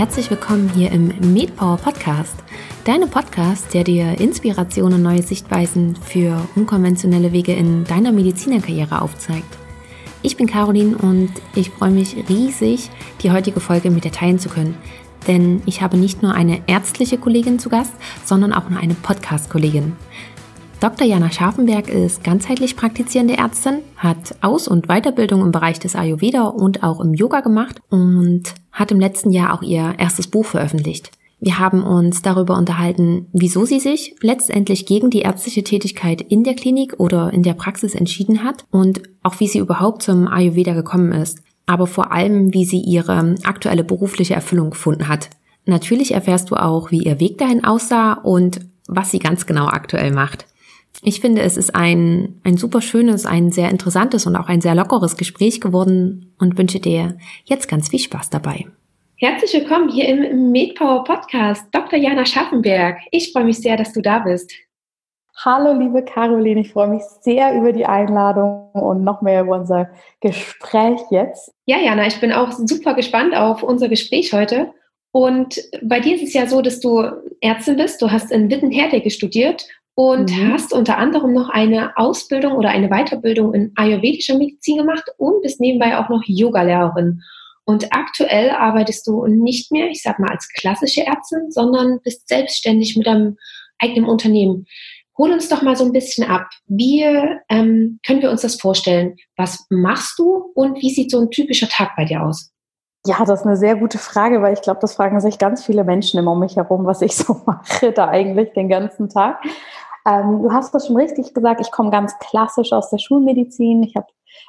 herzlich willkommen hier im MedPower Podcast. Deinem Podcast, der dir Inspiration und neue Sichtweisen für unkonventionelle Wege in deiner Medizinerkarriere aufzeigt. Ich bin Caroline und ich freue mich riesig, die heutige Folge mit dir teilen zu können. Denn ich habe nicht nur eine ärztliche Kollegin zu Gast, sondern auch noch eine Podcast-Kollegin. Dr. Jana Scharfenberg ist ganzheitlich praktizierende Ärztin, hat Aus- und Weiterbildung im Bereich des Ayurveda und auch im Yoga gemacht und hat im letzten Jahr auch ihr erstes Buch veröffentlicht. Wir haben uns darüber unterhalten, wieso sie sich letztendlich gegen die ärztliche Tätigkeit in der Klinik oder in der Praxis entschieden hat und auch wie sie überhaupt zum Ayurveda gekommen ist, aber vor allem, wie sie ihre aktuelle berufliche Erfüllung gefunden hat. Natürlich erfährst du auch, wie ihr Weg dahin aussah und was sie ganz genau aktuell macht. Ich finde, es ist ein, ein super schönes, ein sehr interessantes und auch ein sehr lockeres Gespräch geworden und wünsche dir jetzt ganz viel Spaß dabei. Herzlich willkommen hier im MedPower Podcast, Dr. Jana Schaffenberg. Ich freue mich sehr, dass du da bist. Hallo, liebe Caroline, ich freue mich sehr über die Einladung und noch mehr über unser Gespräch jetzt. Ja, Jana, ich bin auch super gespannt auf unser Gespräch heute. Und bei dir ist es ja so, dass du Ärztin bist. Du hast in Wittenherdecke studiert und mhm. hast unter anderem noch eine Ausbildung oder eine Weiterbildung in ayurvedischer Medizin gemacht und bist nebenbei auch noch Yogalehrerin. Und aktuell arbeitest du nicht mehr, ich sag mal, als klassische Ärztin, sondern bist selbstständig mit einem eigenen Unternehmen. Hol uns doch mal so ein bisschen ab. Wie ähm, können wir uns das vorstellen? Was machst du und wie sieht so ein typischer Tag bei dir aus? Ja, das ist eine sehr gute Frage, weil ich glaube, das fragen sich ganz viele Menschen immer um mich herum, was ich so mache da eigentlich den ganzen Tag. Ähm, du hast das schon richtig gesagt, ich komme ganz klassisch aus der Schulmedizin. Ich habe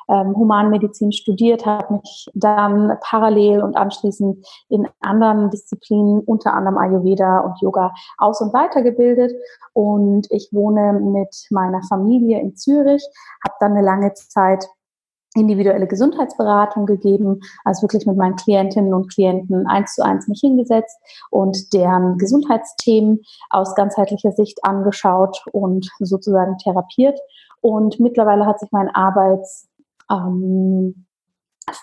ähm, Humanmedizin studiert, habe mich dann parallel und anschließend in anderen Disziplinen, unter anderem Ayurveda und Yoga, aus- und weitergebildet. Und ich wohne mit meiner Familie in Zürich, habe dann eine lange Zeit individuelle Gesundheitsberatung gegeben, also wirklich mit meinen Klientinnen und Klienten eins zu eins mich hingesetzt und deren Gesundheitsthemen aus ganzheitlicher Sicht angeschaut und sozusagen therapiert. Und mittlerweile hat sich mein Arbeits ähm,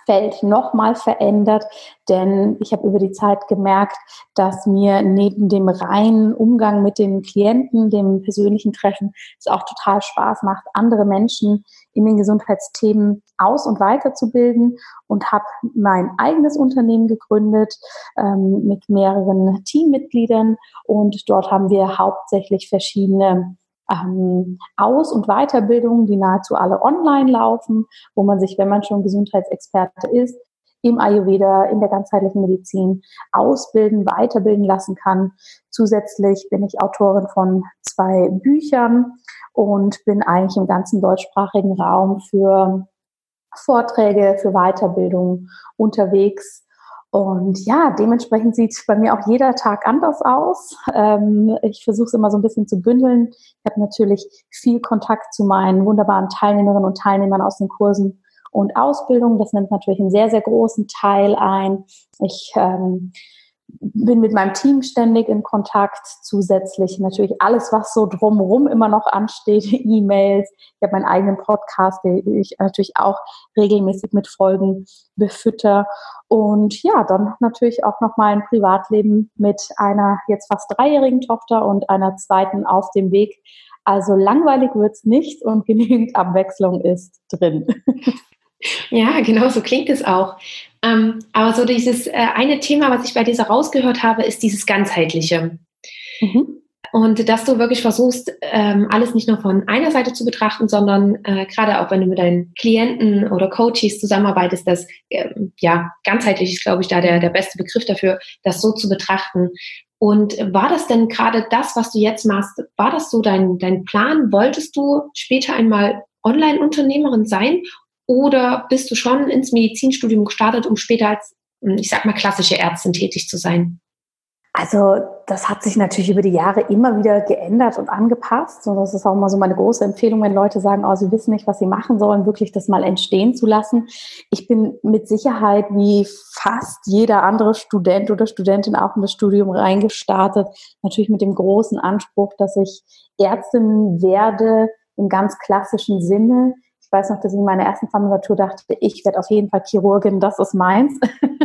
Feld nochmal verändert, denn ich habe über die Zeit gemerkt, dass mir neben dem reinen Umgang mit den Klienten, dem persönlichen Treffen, es auch total Spaß macht, andere Menschen in den Gesundheitsthemen aus- und weiterzubilden. Und habe mein eigenes Unternehmen gegründet ähm, mit mehreren Teammitgliedern. Und dort haben wir hauptsächlich verschiedene ähm, Aus- und Weiterbildungen, die nahezu alle online laufen, wo man sich, wenn man schon Gesundheitsexperte ist, im Ayurveda, in der ganzheitlichen Medizin ausbilden, weiterbilden lassen kann. Zusätzlich bin ich Autorin von zwei Büchern und bin eigentlich im ganzen deutschsprachigen Raum für Vorträge, für Weiterbildung unterwegs und ja, dementsprechend sieht bei mir auch jeder Tag anders aus. Ähm, ich versuche es immer so ein bisschen zu bündeln. Ich habe natürlich viel Kontakt zu meinen wunderbaren Teilnehmerinnen und Teilnehmern aus den Kursen und Ausbildungen. Das nimmt natürlich einen sehr, sehr großen Teil ein. Ich ähm, bin mit meinem Team ständig in Kontakt, zusätzlich natürlich alles, was so drumherum immer noch ansteht, E-Mails. Ich habe meinen eigenen Podcast, den ich natürlich auch regelmäßig mit Folgen befütter. Und ja, dann natürlich auch noch mein Privatleben mit einer jetzt fast dreijährigen Tochter und einer zweiten auf dem Weg. Also langweilig wird's nicht und genügend Abwechslung ist drin. Ja, genau so klingt es auch. Ähm, aber so dieses äh, eine Thema, was ich bei dieser rausgehört habe, ist dieses ganzheitliche. Mhm. Und dass du wirklich versuchst, ähm, alles nicht nur von einer Seite zu betrachten, sondern äh, gerade auch wenn du mit deinen Klienten oder Coaches zusammenarbeitest, dass äh, ja ganzheitlich ist, glaube ich, da der, der beste Begriff dafür, das so zu betrachten. Und war das denn gerade das, was du jetzt machst, war das so dein, dein Plan? Wolltest du später einmal Online-Unternehmerin sein oder bist du schon ins Medizinstudium gestartet, um später als, hm, ich sag mal, klassische Ärztin tätig zu sein? Also das hat sich natürlich über die Jahre immer wieder geändert und angepasst. Und das ist auch immer so meine große Empfehlung, wenn Leute sagen, oh, sie wissen nicht, was sie machen sollen, wirklich das mal entstehen zu lassen. Ich bin mit Sicherheit wie fast jeder andere Student oder Studentin auch in das Studium reingestartet. Natürlich mit dem großen Anspruch, dass ich Ärztin werde im ganz klassischen Sinne Ich weiß noch, dass ich in meiner ersten Formulatur dachte, ich werde auf jeden Fall Chirurgin, das ist meins.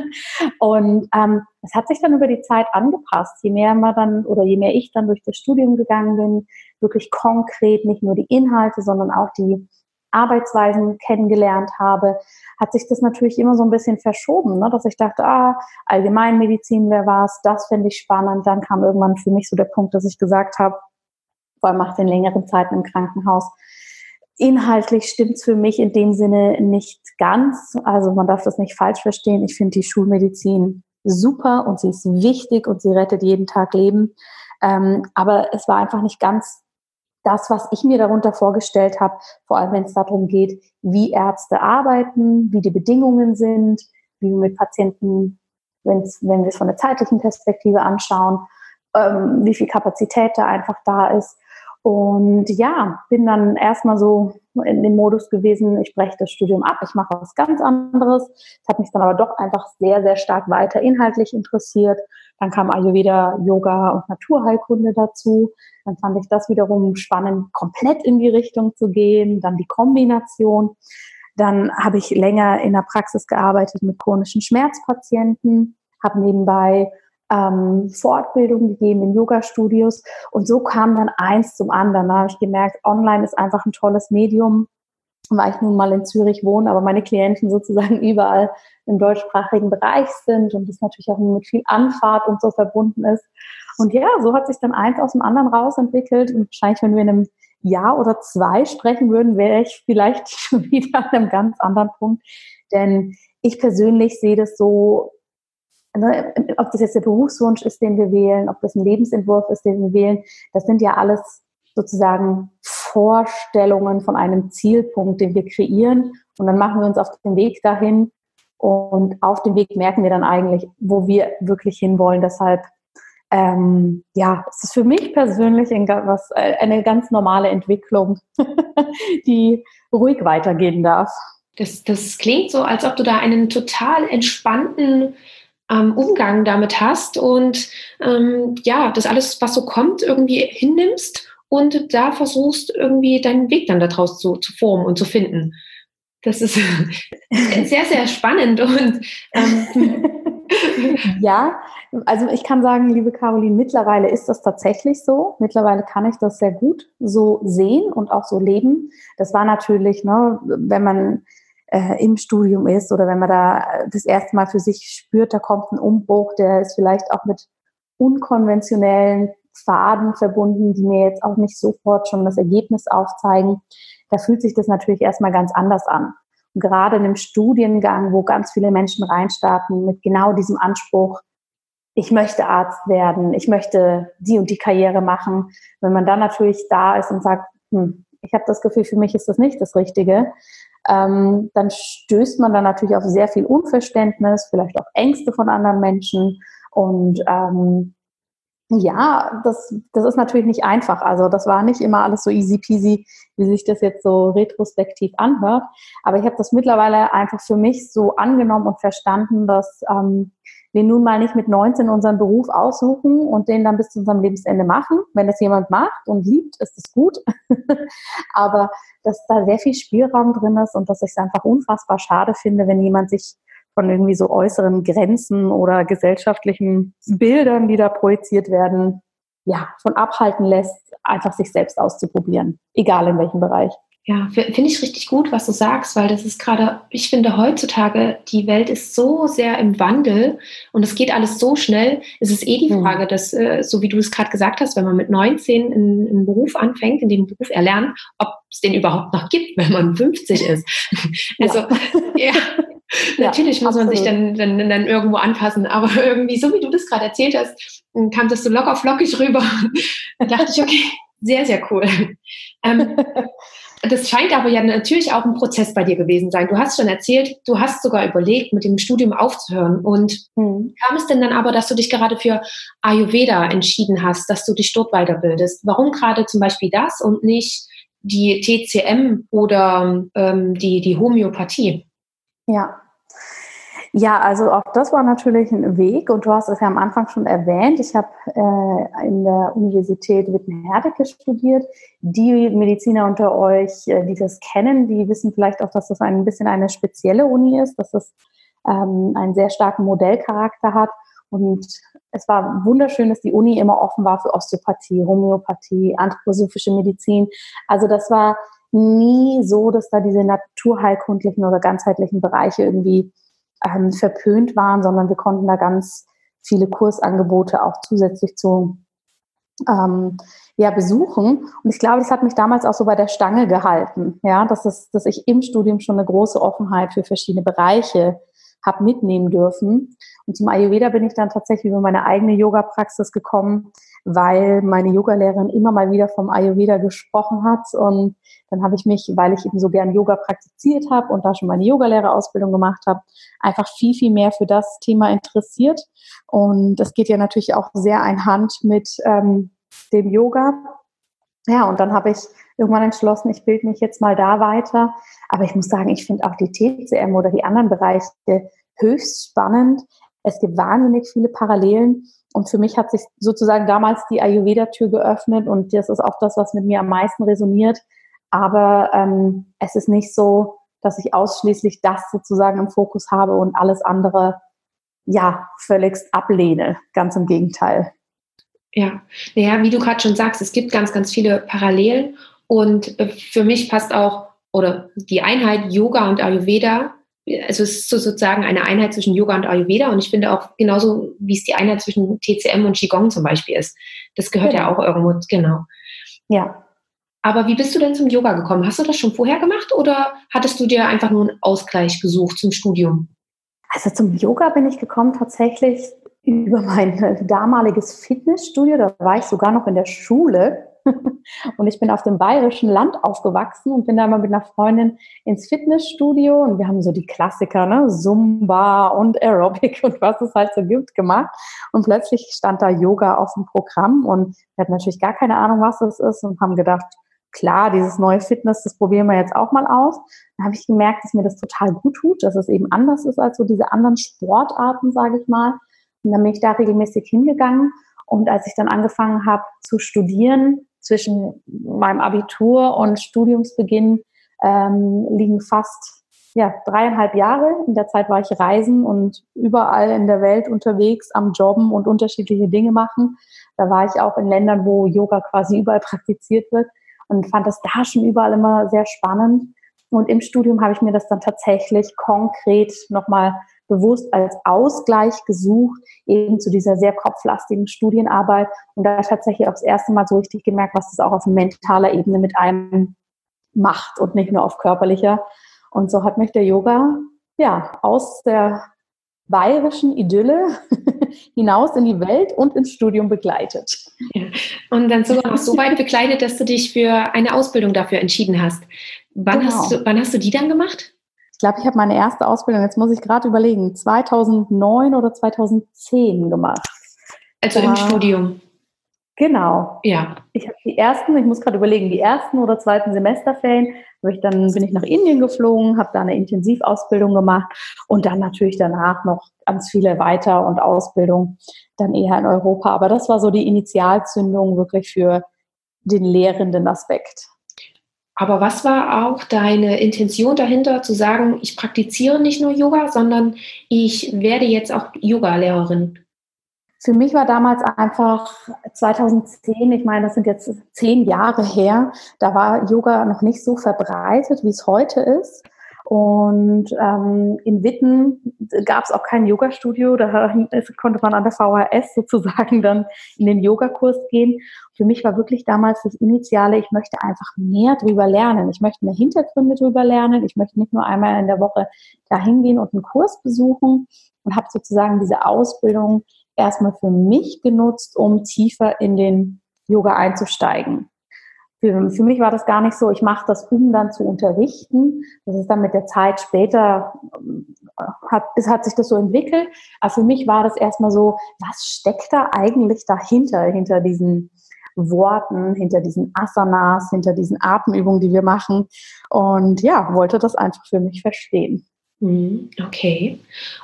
und ähm, es hat sich dann über die Zeit angepasst. Je mehr man dann oder je mehr ich dann durch das Studium gegangen bin, wirklich konkret nicht nur die Inhalte, sondern auch die Arbeitsweisen kennengelernt habe, hat sich das natürlich immer so ein bisschen verschoben, ne? dass ich dachte, ah, Allgemeinmedizin wäre was, das finde ich spannend. Dann kam irgendwann für mich so der Punkt, dass ich gesagt habe, vor allem nach den längeren Zeiten im Krankenhaus, inhaltlich stimmt es für mich in dem Sinne nicht ganz. Also man darf das nicht falsch verstehen. Ich finde die Schulmedizin super und sie ist wichtig und sie rettet jeden Tag Leben. Ähm, aber es war einfach nicht ganz das, was ich mir darunter vorgestellt habe, vor allem wenn es darum geht, wie Ärzte arbeiten, wie die Bedingungen sind, wie wir mit Patienten, wenn's, wenn wir es von der zeitlichen Perspektive anschauen, ähm, wie viel Kapazität da einfach da ist. Und ja, bin dann erstmal so in dem Modus gewesen, ich breche das Studium ab, ich mache was ganz anderes. Es hat mich dann aber doch einfach sehr, sehr stark weiter inhaltlich interessiert. Dann kam Ayurveda, Yoga und Naturheilkunde dazu. Dann fand ich das wiederum spannend, komplett in die Richtung zu gehen. Dann die Kombination. Dann habe ich länger in der Praxis gearbeitet mit chronischen Schmerzpatienten, habe nebenbei ähm, Fortbildung gegeben in Yoga-Studios und so kam dann eins zum anderen. Da habe ich gemerkt, online ist einfach ein tolles Medium, weil ich nun mal in Zürich wohne, aber meine Klienten sozusagen überall im deutschsprachigen Bereich sind und das natürlich auch mit viel Anfahrt und so verbunden ist. Und ja, so hat sich dann eins aus dem anderen rausentwickelt. Und wahrscheinlich, wenn wir in einem Jahr oder zwei sprechen würden, wäre ich vielleicht schon wieder an einem ganz anderen Punkt. Denn ich persönlich sehe das so, ne, ob das jetzt der Berufswunsch ist, den wir wählen, ob das ein Lebensentwurf ist, den wir wählen, das sind ja alles sozusagen Vorstellungen von einem Zielpunkt, den wir kreieren. Und dann machen wir uns auf den Weg dahin. Und auf dem Weg merken wir dann eigentlich, wo wir wirklich hinwollen. Deshalb ähm, ja, es ist für mich persönlich ein, was, äh, eine ganz normale Entwicklung, die ruhig weitergehen darf. Das, das klingt so, als ob du da einen total entspannten ähm, Umgang damit hast und ähm, ja, das alles, was so kommt, irgendwie hinnimmst und da versuchst, irgendwie deinen Weg dann daraus zu, zu formen und zu finden. Das ist sehr, sehr spannend und ähm, ja, also ich kann sagen, liebe Caroline, mittlerweile ist das tatsächlich so. Mittlerweile kann ich das sehr gut so sehen und auch so leben. Das war natürlich, ne, wenn man äh, im Studium ist oder wenn man da das erste Mal für sich spürt, da kommt ein Umbruch, der ist vielleicht auch mit unkonventionellen Pfaden verbunden, die mir jetzt auch nicht sofort schon das Ergebnis aufzeigen. Da fühlt sich das natürlich erstmal ganz anders an. Und gerade in einem Studiengang, wo ganz viele Menschen reinstarten mit genau diesem Anspruch, ich möchte Arzt werden, ich möchte die und die Karriere machen. Wenn man dann natürlich da ist und sagt, hm, ich habe das Gefühl, für mich ist das nicht das Richtige, ähm, dann stößt man dann natürlich auf sehr viel Unverständnis, vielleicht auch Ängste von anderen Menschen. Und ähm, ja, das, das ist natürlich nicht einfach. Also das war nicht immer alles so easy peasy, wie sich das jetzt so retrospektiv anhört. Aber ich habe das mittlerweile einfach für mich so angenommen und verstanden, dass ähm, wir nun mal nicht mit 19 unseren Beruf aussuchen und den dann bis zu unserem Lebensende machen. Wenn das jemand macht und liebt, ist es gut. Aber dass da sehr viel Spielraum drin ist und dass ich es einfach unfassbar schade finde, wenn jemand sich von irgendwie so äußeren Grenzen oder gesellschaftlichen Bildern, die da projiziert werden, ja, von abhalten lässt, einfach sich selbst auszuprobieren, egal in welchem Bereich. Ja, finde ich richtig gut, was du sagst, weil das ist gerade, ich finde heutzutage, die Welt ist so sehr im Wandel und es geht alles so schnell. Es ist eh die mhm. Frage, dass, äh, so wie du es gerade gesagt hast, wenn man mit 19 einen, einen Beruf anfängt, in dem Beruf erlernt, ob es den überhaupt noch gibt, wenn man 50 ist. also, ja, ja Natürlich muss absolut. man sich dann, dann, dann irgendwo anpassen, aber irgendwie, so wie du das gerade erzählt hast, kam das so locker flockig rüber. da dachte ich, okay, sehr, sehr cool. Ähm, das scheint aber ja natürlich auch ein Prozess bei dir gewesen sein. Du hast schon erzählt, du hast sogar überlegt, mit dem Studium aufzuhören. Und mhm. kam es denn dann aber, dass du dich gerade für Ayurveda entschieden hast, dass du dich dort weiterbildest? Warum gerade zum Beispiel das und nicht die TCM oder ähm, die, die Homöopathie? Ja. Ja, also auch das war natürlich ein Weg und du hast es ja am Anfang schon erwähnt. Ich habe äh, in der Universität Witten-Herdecke studiert. Die Mediziner unter euch, äh, die das kennen, die wissen vielleicht auch, dass das ein bisschen eine spezielle Uni ist, dass es ähm, einen sehr starken Modellcharakter hat. Und es war wunderschön, dass die Uni immer offen war für Osteopathie, Homöopathie, anthroposophische Medizin. Also das war nie so, dass da diese naturheilkundlichen oder ganzheitlichen Bereiche irgendwie ähm, verpönt waren, sondern wir konnten da ganz viele Kursangebote auch zusätzlich zu ähm, ja, besuchen. Und ich glaube, das hat mich damals auch so bei der Stange gehalten, ja, dass, es, dass ich im Studium schon eine große Offenheit für verschiedene Bereiche habe mitnehmen dürfen. Und zum Ayurveda bin ich dann tatsächlich über meine eigene Yoga-Praxis gekommen, weil meine Yogalehrerin immer mal wieder vom Ayurveda gesprochen hat. Und dann habe ich mich, weil ich eben so gern Yoga praktiziert habe und da schon meine Yogalehrerausbildung gemacht habe, einfach viel, viel mehr für das Thema interessiert. Und das geht ja natürlich auch sehr einhand mit ähm, dem Yoga. Ja, und dann habe ich irgendwann entschlossen, ich bilde mich jetzt mal da weiter. Aber ich muss sagen, ich finde auch die TCM oder die anderen Bereiche höchst spannend. Es gibt wahnsinnig viele Parallelen. Und für mich hat sich sozusagen damals die Ayurveda-Tür geöffnet und das ist auch das, was mit mir am meisten resoniert. Aber ähm, es ist nicht so, dass ich ausschließlich das sozusagen im Fokus habe und alles andere ja völligst ablehne. Ganz im Gegenteil. Ja, naja, wie du gerade schon sagst, es gibt ganz, ganz viele Parallelen und äh, für mich passt auch, oder die Einheit Yoga und Ayurveda, also es ist sozusagen eine Einheit zwischen Yoga und Ayurveda und ich finde auch genauso, wie es die Einheit zwischen TCM und Qigong zum Beispiel ist. Das gehört genau. ja auch irgendwo, genau. Ja. Aber wie bist du denn zum Yoga gekommen? Hast du das schon vorher gemacht oder hattest du dir einfach nur einen Ausgleich gesucht zum Studium? Also zum Yoga bin ich gekommen tatsächlich über mein damaliges Fitnessstudio. Da war ich sogar noch in der Schule. Und ich bin auf dem bayerischen Land aufgewachsen und bin da mal mit einer Freundin ins Fitnessstudio und wir haben so die Klassiker, ne, Zumba und Aerobic und was es halt so gibt gemacht. Und plötzlich stand da Yoga auf dem Programm und wir hatten natürlich gar keine Ahnung, was es ist und haben gedacht, klar, dieses neue Fitness, das probieren wir jetzt auch mal aus. Dann habe ich gemerkt, dass mir das total gut tut, dass es eben anders ist als so diese anderen Sportarten, sage ich mal. Und dann bin ich da regelmäßig hingegangen. Und als ich dann angefangen habe zu studieren, zwischen meinem Abitur und Studiumsbeginn ähm, liegen fast ja, dreieinhalb Jahre. In der Zeit war ich reisen und überall in der Welt unterwegs am Jobben und unterschiedliche Dinge machen. Da war ich auch in Ländern, wo Yoga quasi überall praktiziert wird und fand das da schon überall immer sehr spannend. Und im Studium habe ich mir das dann tatsächlich konkret nochmal bewusst als Ausgleich gesucht, eben zu dieser sehr kopflastigen Studienarbeit und da tatsächlich auch das erste Mal so richtig gemerkt, was das auch auf mentaler Ebene mit einem macht und nicht nur auf körperlicher. Und so hat mich der Yoga ja aus der bayerischen Idylle hinaus in die Welt und ins Studium begleitet. Ja. Und dann sogar noch so weit begleitet, dass du dich für eine Ausbildung dafür entschieden hast. Wann, genau. hast, du, wann hast du die dann gemacht? Glaube, ich habe meine erste Ausbildung, jetzt muss ich gerade überlegen, 2009 oder 2010 gemacht. Also im Studium. Genau. Ja. Ich habe die ersten, ich muss gerade überlegen, die ersten oder zweiten Semesterferien, ich dann bin ich nach Indien geflogen, habe da eine Intensivausbildung gemacht und dann natürlich danach noch ganz viele Weiter- und Ausbildung dann eher in Europa. Aber das war so die Initialzündung wirklich für den lehrenden Aspekt. Aber was war auch deine Intention dahinter, zu sagen, ich praktiziere nicht nur Yoga, sondern ich werde jetzt auch Yoga-Lehrerin? Für mich war damals einfach 2010, ich meine, das sind jetzt zehn Jahre her, da war Yoga noch nicht so verbreitet, wie es heute ist. Und ähm, in Witten gab es auch kein Yoga-Studio, da konnte man an der VHS sozusagen dann in den Yogakurs gehen. Für mich war wirklich damals das Initiale, ich möchte einfach mehr drüber lernen. Ich möchte mehr Hintergründe drüber lernen. Ich möchte nicht nur einmal in der Woche da hingehen und einen Kurs besuchen und habe sozusagen diese Ausbildung erstmal für mich genutzt, um tiefer in den Yoga einzusteigen für, für mich war das gar nicht so, ich mache das, um dann zu unterrichten. Das ist dann mit der Zeit später, äh, hat, es hat sich das so entwickelt. Aber für mich war das erstmal so, was steckt da eigentlich dahinter, hinter diesen Worten, hinter diesen Asanas, hinter diesen Atemübungen, die wir machen. Und ja, wollte das einfach für mich verstehen. Mhm, okay.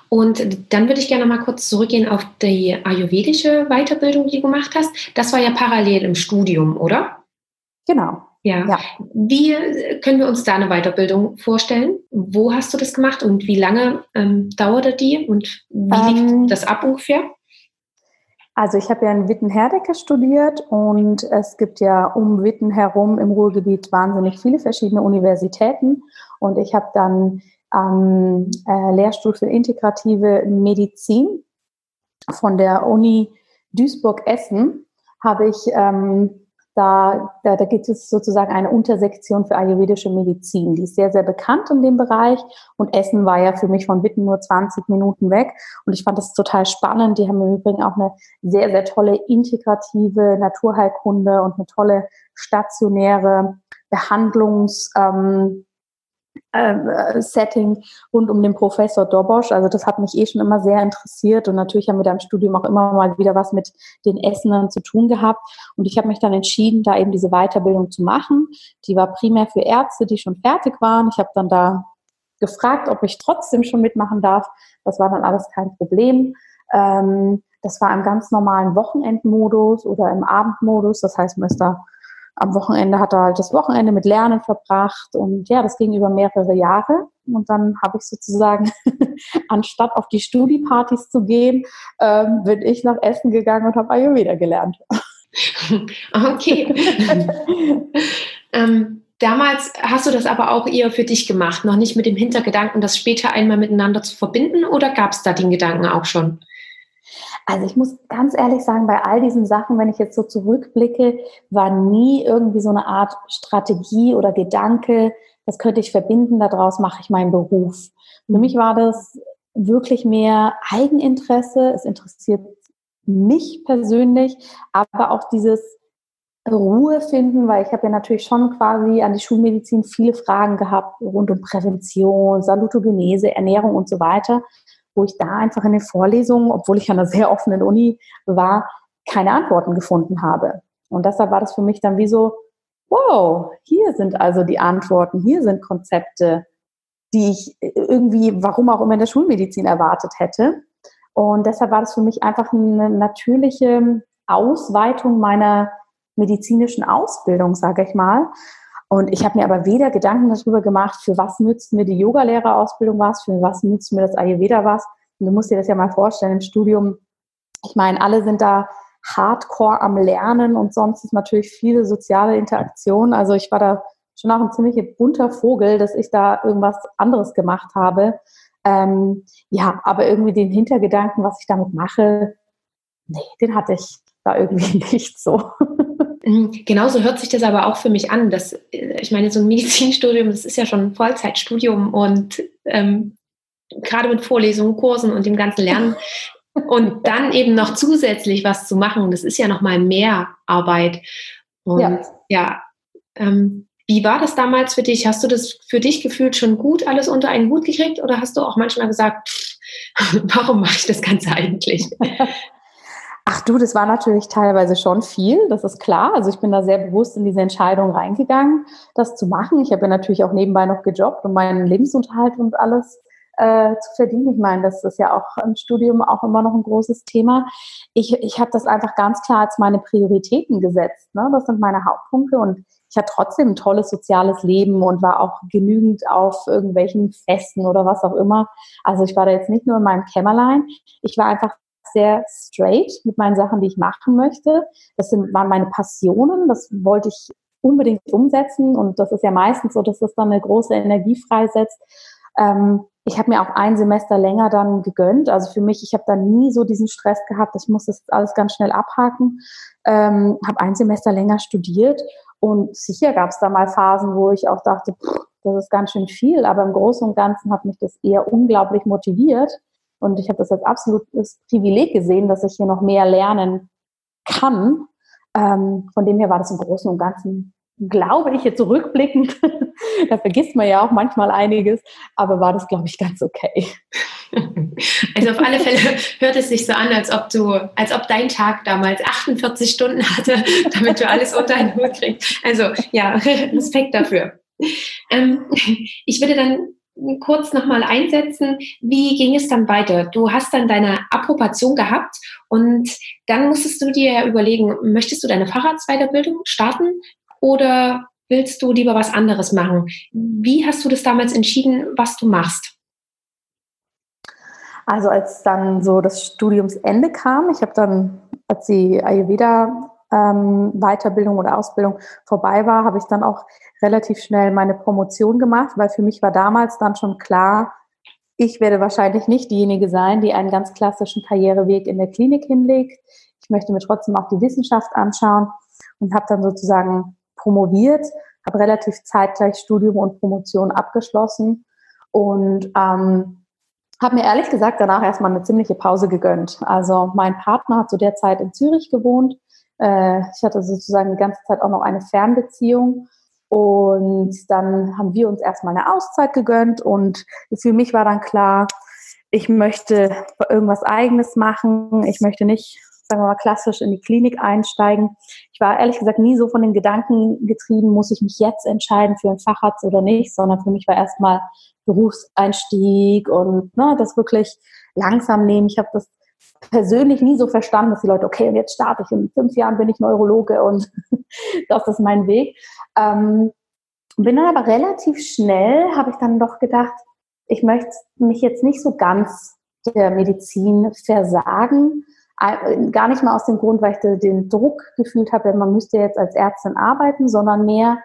Und dann würde ich gerne mal kurz zurückgehen auf die ayurvedische Weiterbildung, die du gemacht hast. Das war ja parallel im Studium, oder? Genau. Ja. ja. Wie können wir uns da eine Weiterbildung vorstellen? Wo hast du das gemacht und wie lange ähm, dauerte die und wie ähm, lief das ab ungefähr? Also ich habe ja in Witten-Herdecke studiert und es gibt ja um Witten herum im Ruhrgebiet wahnsinnig viele verschiedene Universitäten und ich habe dann am äh, Lehrstuhl für integrative Medizin von der Uni Duisburg-Essen habe ich ähm, da, da, da gibt es sozusagen eine Untersektion für ayurvedische Medizin. Die ist sehr, sehr bekannt in dem Bereich. Und Essen war ja für mich von Witten nur 20 Minuten weg. Und ich fand das total spannend. Die haben im Übrigen auch eine sehr, sehr tolle integrative Naturheilkunde und eine tolle stationäre Behandlungs- ähm, äh, Setting rund um den Professor Dobosch. Also das hat mich eh schon immer sehr interessiert und natürlich haben wir da im Studium auch immer mal wieder was mit den Essenern zu tun gehabt. Und ich habe mich dann entschieden, da eben diese Weiterbildung zu machen. Die war primär für Ärzte, die schon fertig waren. Ich habe dann da gefragt, ob ich trotzdem schon mitmachen darf. Das war dann alles kein Problem. Ähm, das war im ganz normalen Wochenendmodus oder im Abendmodus. Das heißt, man ist da am Wochenende hat er halt das Wochenende mit Lernen verbracht und ja, das ging über mehrere Jahre. Und dann habe ich sozusagen, anstatt auf die Studiepartys zu gehen, ähm, bin ich nach Essen gegangen und habe Ayurveda gelernt. okay. ähm, damals hast du das aber auch eher für dich gemacht, noch nicht mit dem Hintergedanken, das später einmal miteinander zu verbinden oder gab es da den Gedanken auch schon? Also ich muss ganz ehrlich sagen, bei all diesen Sachen, wenn ich jetzt so zurückblicke, war nie irgendwie so eine Art Strategie oder Gedanke, das könnte ich verbinden, daraus mache ich meinen Beruf. Für mich war das wirklich mehr Eigeninteresse. Es interessiert mich persönlich, aber auch dieses Ruhe finden, weil ich habe ja natürlich schon quasi an die Schulmedizin viele Fragen gehabt rund um Prävention, Salutogenese, Ernährung und so weiter wo ich da einfach in den Vorlesungen, obwohl ich an einer sehr offenen Uni war, keine Antworten gefunden habe. Und deshalb war das für mich dann wie so, wow, hier sind also die Antworten, hier sind Konzepte, die ich irgendwie, warum auch immer in der Schulmedizin erwartet hätte. Und deshalb war das für mich einfach eine natürliche Ausweitung meiner medizinischen Ausbildung, sage ich mal. Und ich habe mir aber weder Gedanken darüber gemacht, für was nützt mir die Yogalehrerausbildung was, für was nützt mir das Ayurveda was. Und du musst dir das ja mal vorstellen im Studium. Ich meine, alle sind da hardcore am Lernen und sonst ist natürlich viele soziale Interaktion. Also ich war da schon auch ein ziemlich bunter Vogel, dass ich da irgendwas anderes gemacht habe. Ähm, ja, aber irgendwie den Hintergedanken, was ich damit mache, nee, den hatte ich da irgendwie nicht so. Mhm. Genauso hört sich das aber auch für mich an. Dass, äh, ich meine, so ein Medizinstudium, das ist ja schon ein Vollzeitstudium und ähm, gerade mit Vorlesungen, Kursen und dem ganzen Lernen. Und dann eben noch zusätzlich was zu machen, das ist ja nochmal mehr Arbeit. Und ja, ja ähm, wie war das damals für dich? Hast du das für dich gefühlt schon gut alles unter einen Hut gekriegt oder hast du auch manchmal gesagt, warum mache ich das Ganze eigentlich? Ach du, das war natürlich teilweise schon viel, das ist klar. Also ich bin da sehr bewusst in diese Entscheidung reingegangen, das zu machen. Ich habe ja natürlich auch nebenbei noch gejobbt, um meinen Lebensunterhalt und alles äh, zu verdienen. Ich meine, das ist ja auch im Studium auch immer noch ein großes Thema. Ich, ich habe das einfach ganz klar als meine Prioritäten gesetzt. Ne? Das sind meine Hauptpunkte und ich hatte trotzdem ein tolles soziales Leben und war auch genügend auf irgendwelchen Festen oder was auch immer. Also ich war da jetzt nicht nur in meinem Kämmerlein. Ich war einfach sehr straight mit meinen Sachen, die ich machen möchte. Das sind, waren meine Passionen, das wollte ich unbedingt umsetzen und das ist ja meistens so, dass das dann eine große Energie freisetzt. Ähm, ich habe mir auch ein Semester länger dann gegönnt. Also für mich, ich habe dann nie so diesen Stress gehabt, ich muss das alles ganz schnell abhaken. Ähm, habe ein Semester länger studiert und sicher gab es da mal Phasen, wo ich auch dachte, pff, das ist ganz schön viel, aber im Großen und Ganzen hat mich das eher unglaublich motiviert. Und ich habe das als absolutes Privileg gesehen, dass ich hier noch mehr lernen kann. Ähm, von dem her war das im Großen und Ganzen, glaube ich, jetzt zurückblickend, da vergisst man ja auch manchmal einiges, aber war das, glaube ich, ganz okay. Also auf alle Fälle hört es sich so an, als ob du, als ob dein Tag damals 48 Stunden hatte, damit du alles unter einen Hut kriegst. Also ja, Respekt dafür. Ähm, ich würde dann kurz nochmal einsetzen. Wie ging es dann weiter? Du hast dann deine Approbation gehabt und dann musstest du dir überlegen, möchtest du deine Fahrradsweiterbildung starten oder willst du lieber was anderes machen? Wie hast du das damals entschieden, was du machst? Also als dann so das Studiumsende kam, ich habe dann, als die Ayurveda ähm, Weiterbildung oder Ausbildung vorbei war, habe ich dann auch relativ schnell meine Promotion gemacht, weil für mich war damals dann schon klar, ich werde wahrscheinlich nicht diejenige sein, die einen ganz klassischen Karriereweg in der Klinik hinlegt. Ich möchte mir trotzdem auch die Wissenschaft anschauen und habe dann sozusagen promoviert, habe relativ zeitgleich Studium und Promotion abgeschlossen und ähm, habe mir ehrlich gesagt danach erstmal eine ziemliche Pause gegönnt. Also mein Partner hat zu der Zeit in Zürich gewohnt äh, ich hatte sozusagen die ganze Zeit auch noch eine Fernbeziehung. Und dann haben wir uns erstmal eine Auszeit gegönnt und für mich war dann klar, ich möchte irgendwas Eigenes machen. Ich möchte nicht, sagen wir mal, klassisch in die Klinik einsteigen. Ich war ehrlich gesagt nie so von den Gedanken getrieben, muss ich mich jetzt entscheiden für einen Facharzt oder nicht, sondern für mich war erstmal Berufseinstieg und ne, das wirklich langsam nehmen. Ich habe das persönlich nie so verstanden, dass die Leute, okay, und jetzt starte ich, in fünf Jahren bin ich Neurologe und das ist mein Weg. Ähm, bin dann aber relativ schnell, habe ich dann doch gedacht, ich möchte mich jetzt nicht so ganz der Medizin versagen. Gar nicht mal aus dem Grund, weil ich den Druck gefühlt habe, man müsste jetzt als Ärztin arbeiten, sondern mehr,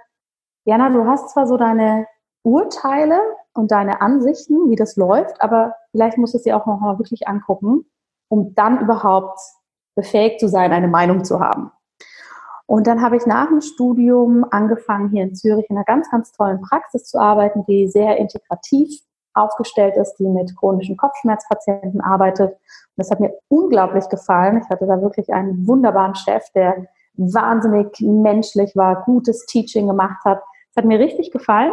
Jana, du hast zwar so deine Urteile und deine Ansichten, wie das läuft, aber vielleicht musst du es dir auch noch mal wirklich angucken um dann überhaupt befähigt zu sein, eine Meinung zu haben. Und dann habe ich nach dem Studium angefangen, hier in Zürich in einer ganz, ganz tollen Praxis zu arbeiten, die sehr integrativ aufgestellt ist, die mit chronischen Kopfschmerzpatienten arbeitet. Und das hat mir unglaublich gefallen. Ich hatte da wirklich einen wunderbaren Chef, der wahnsinnig menschlich war, gutes Teaching gemacht hat. Das hat mir richtig gefallen.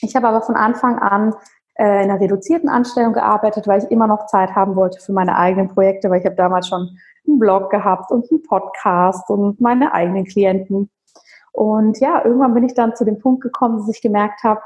Ich habe aber von Anfang an äh, in einer reduzierten Anstellung gearbeitet, weil ich immer noch Zeit haben wollte für meine eigenen Projekte, weil ich habe damals schon einen Blog gehabt und einen Podcast und meine eigenen Klienten. Und ja, irgendwann bin ich dann zu dem Punkt gekommen, dass ich gemerkt habe,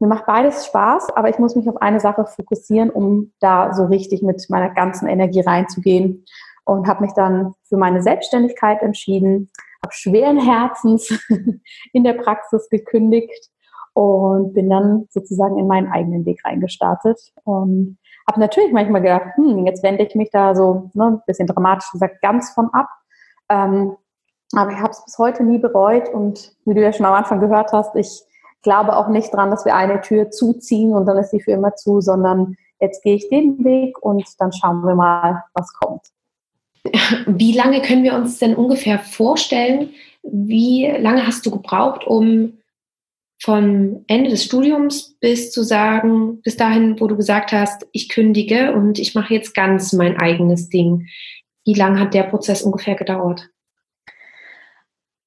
mir macht beides Spaß, aber ich muss mich auf eine Sache fokussieren, um da so richtig mit meiner ganzen Energie reinzugehen. Und habe mich dann für meine Selbstständigkeit entschieden, habe schweren Herzens in der Praxis gekündigt und bin dann sozusagen in meinen eigenen Weg reingestartet und habe natürlich manchmal gedacht, hm, jetzt wende ich mich da so, ne, ein bisschen dramatisch gesagt, ganz von ab. Ähm, aber ich habe es bis heute nie bereut und wie du ja schon am Anfang gehört hast, ich glaube auch nicht dran, dass wir eine Tür zuziehen und dann ist sie für immer zu, sondern jetzt gehe ich den Weg und dann schauen wir mal, was kommt. Wie lange können wir uns denn ungefähr vorstellen? Wie lange hast du gebraucht, um vom Ende des Studiums bis zu sagen, bis dahin, wo du gesagt hast, ich kündige und ich mache jetzt ganz mein eigenes Ding. Wie lange hat der Prozess ungefähr gedauert?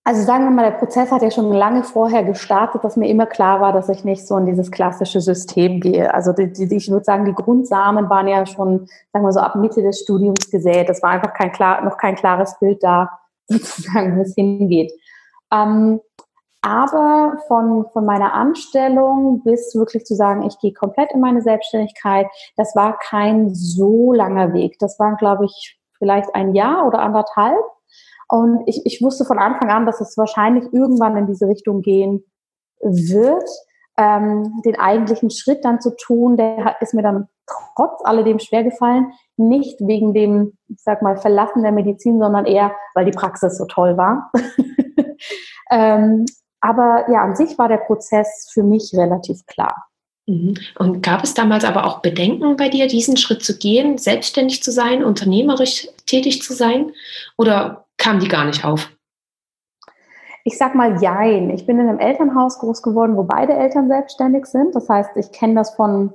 Also sagen wir mal, der Prozess hat ja schon lange vorher gestartet, dass mir immer klar war, dass ich nicht so in dieses klassische System gehe. Also die, die, ich würde sagen, die Grundsamen waren ja schon, sagen wir so, ab Mitte des Studiums gesät. Es war einfach kein klar, noch kein klares Bild da, sozusagen, wo es hingeht. Ähm, aber von, von meiner Anstellung bis wirklich zu sagen, ich gehe komplett in meine Selbstständigkeit, das war kein so langer Weg. Das waren, glaube ich, vielleicht ein Jahr oder anderthalb. Und ich, ich wusste von Anfang an, dass es wahrscheinlich irgendwann in diese Richtung gehen wird. Ähm, den eigentlichen Schritt dann zu tun, der ist mir dann trotz alledem schwer gefallen. Nicht wegen dem, ich sag mal, Verlassen der Medizin, sondern eher, weil die Praxis so toll war. ähm, aber ja, an sich war der Prozess für mich relativ klar. Mhm. Und gab es damals aber auch Bedenken bei dir, diesen Schritt zu gehen, selbstständig zu sein, unternehmerisch tätig zu sein? Oder kam die gar nicht auf? Ich sag mal jein. Ich bin in einem Elternhaus groß geworden, wo beide Eltern selbstständig sind. Das heißt, ich kenne das von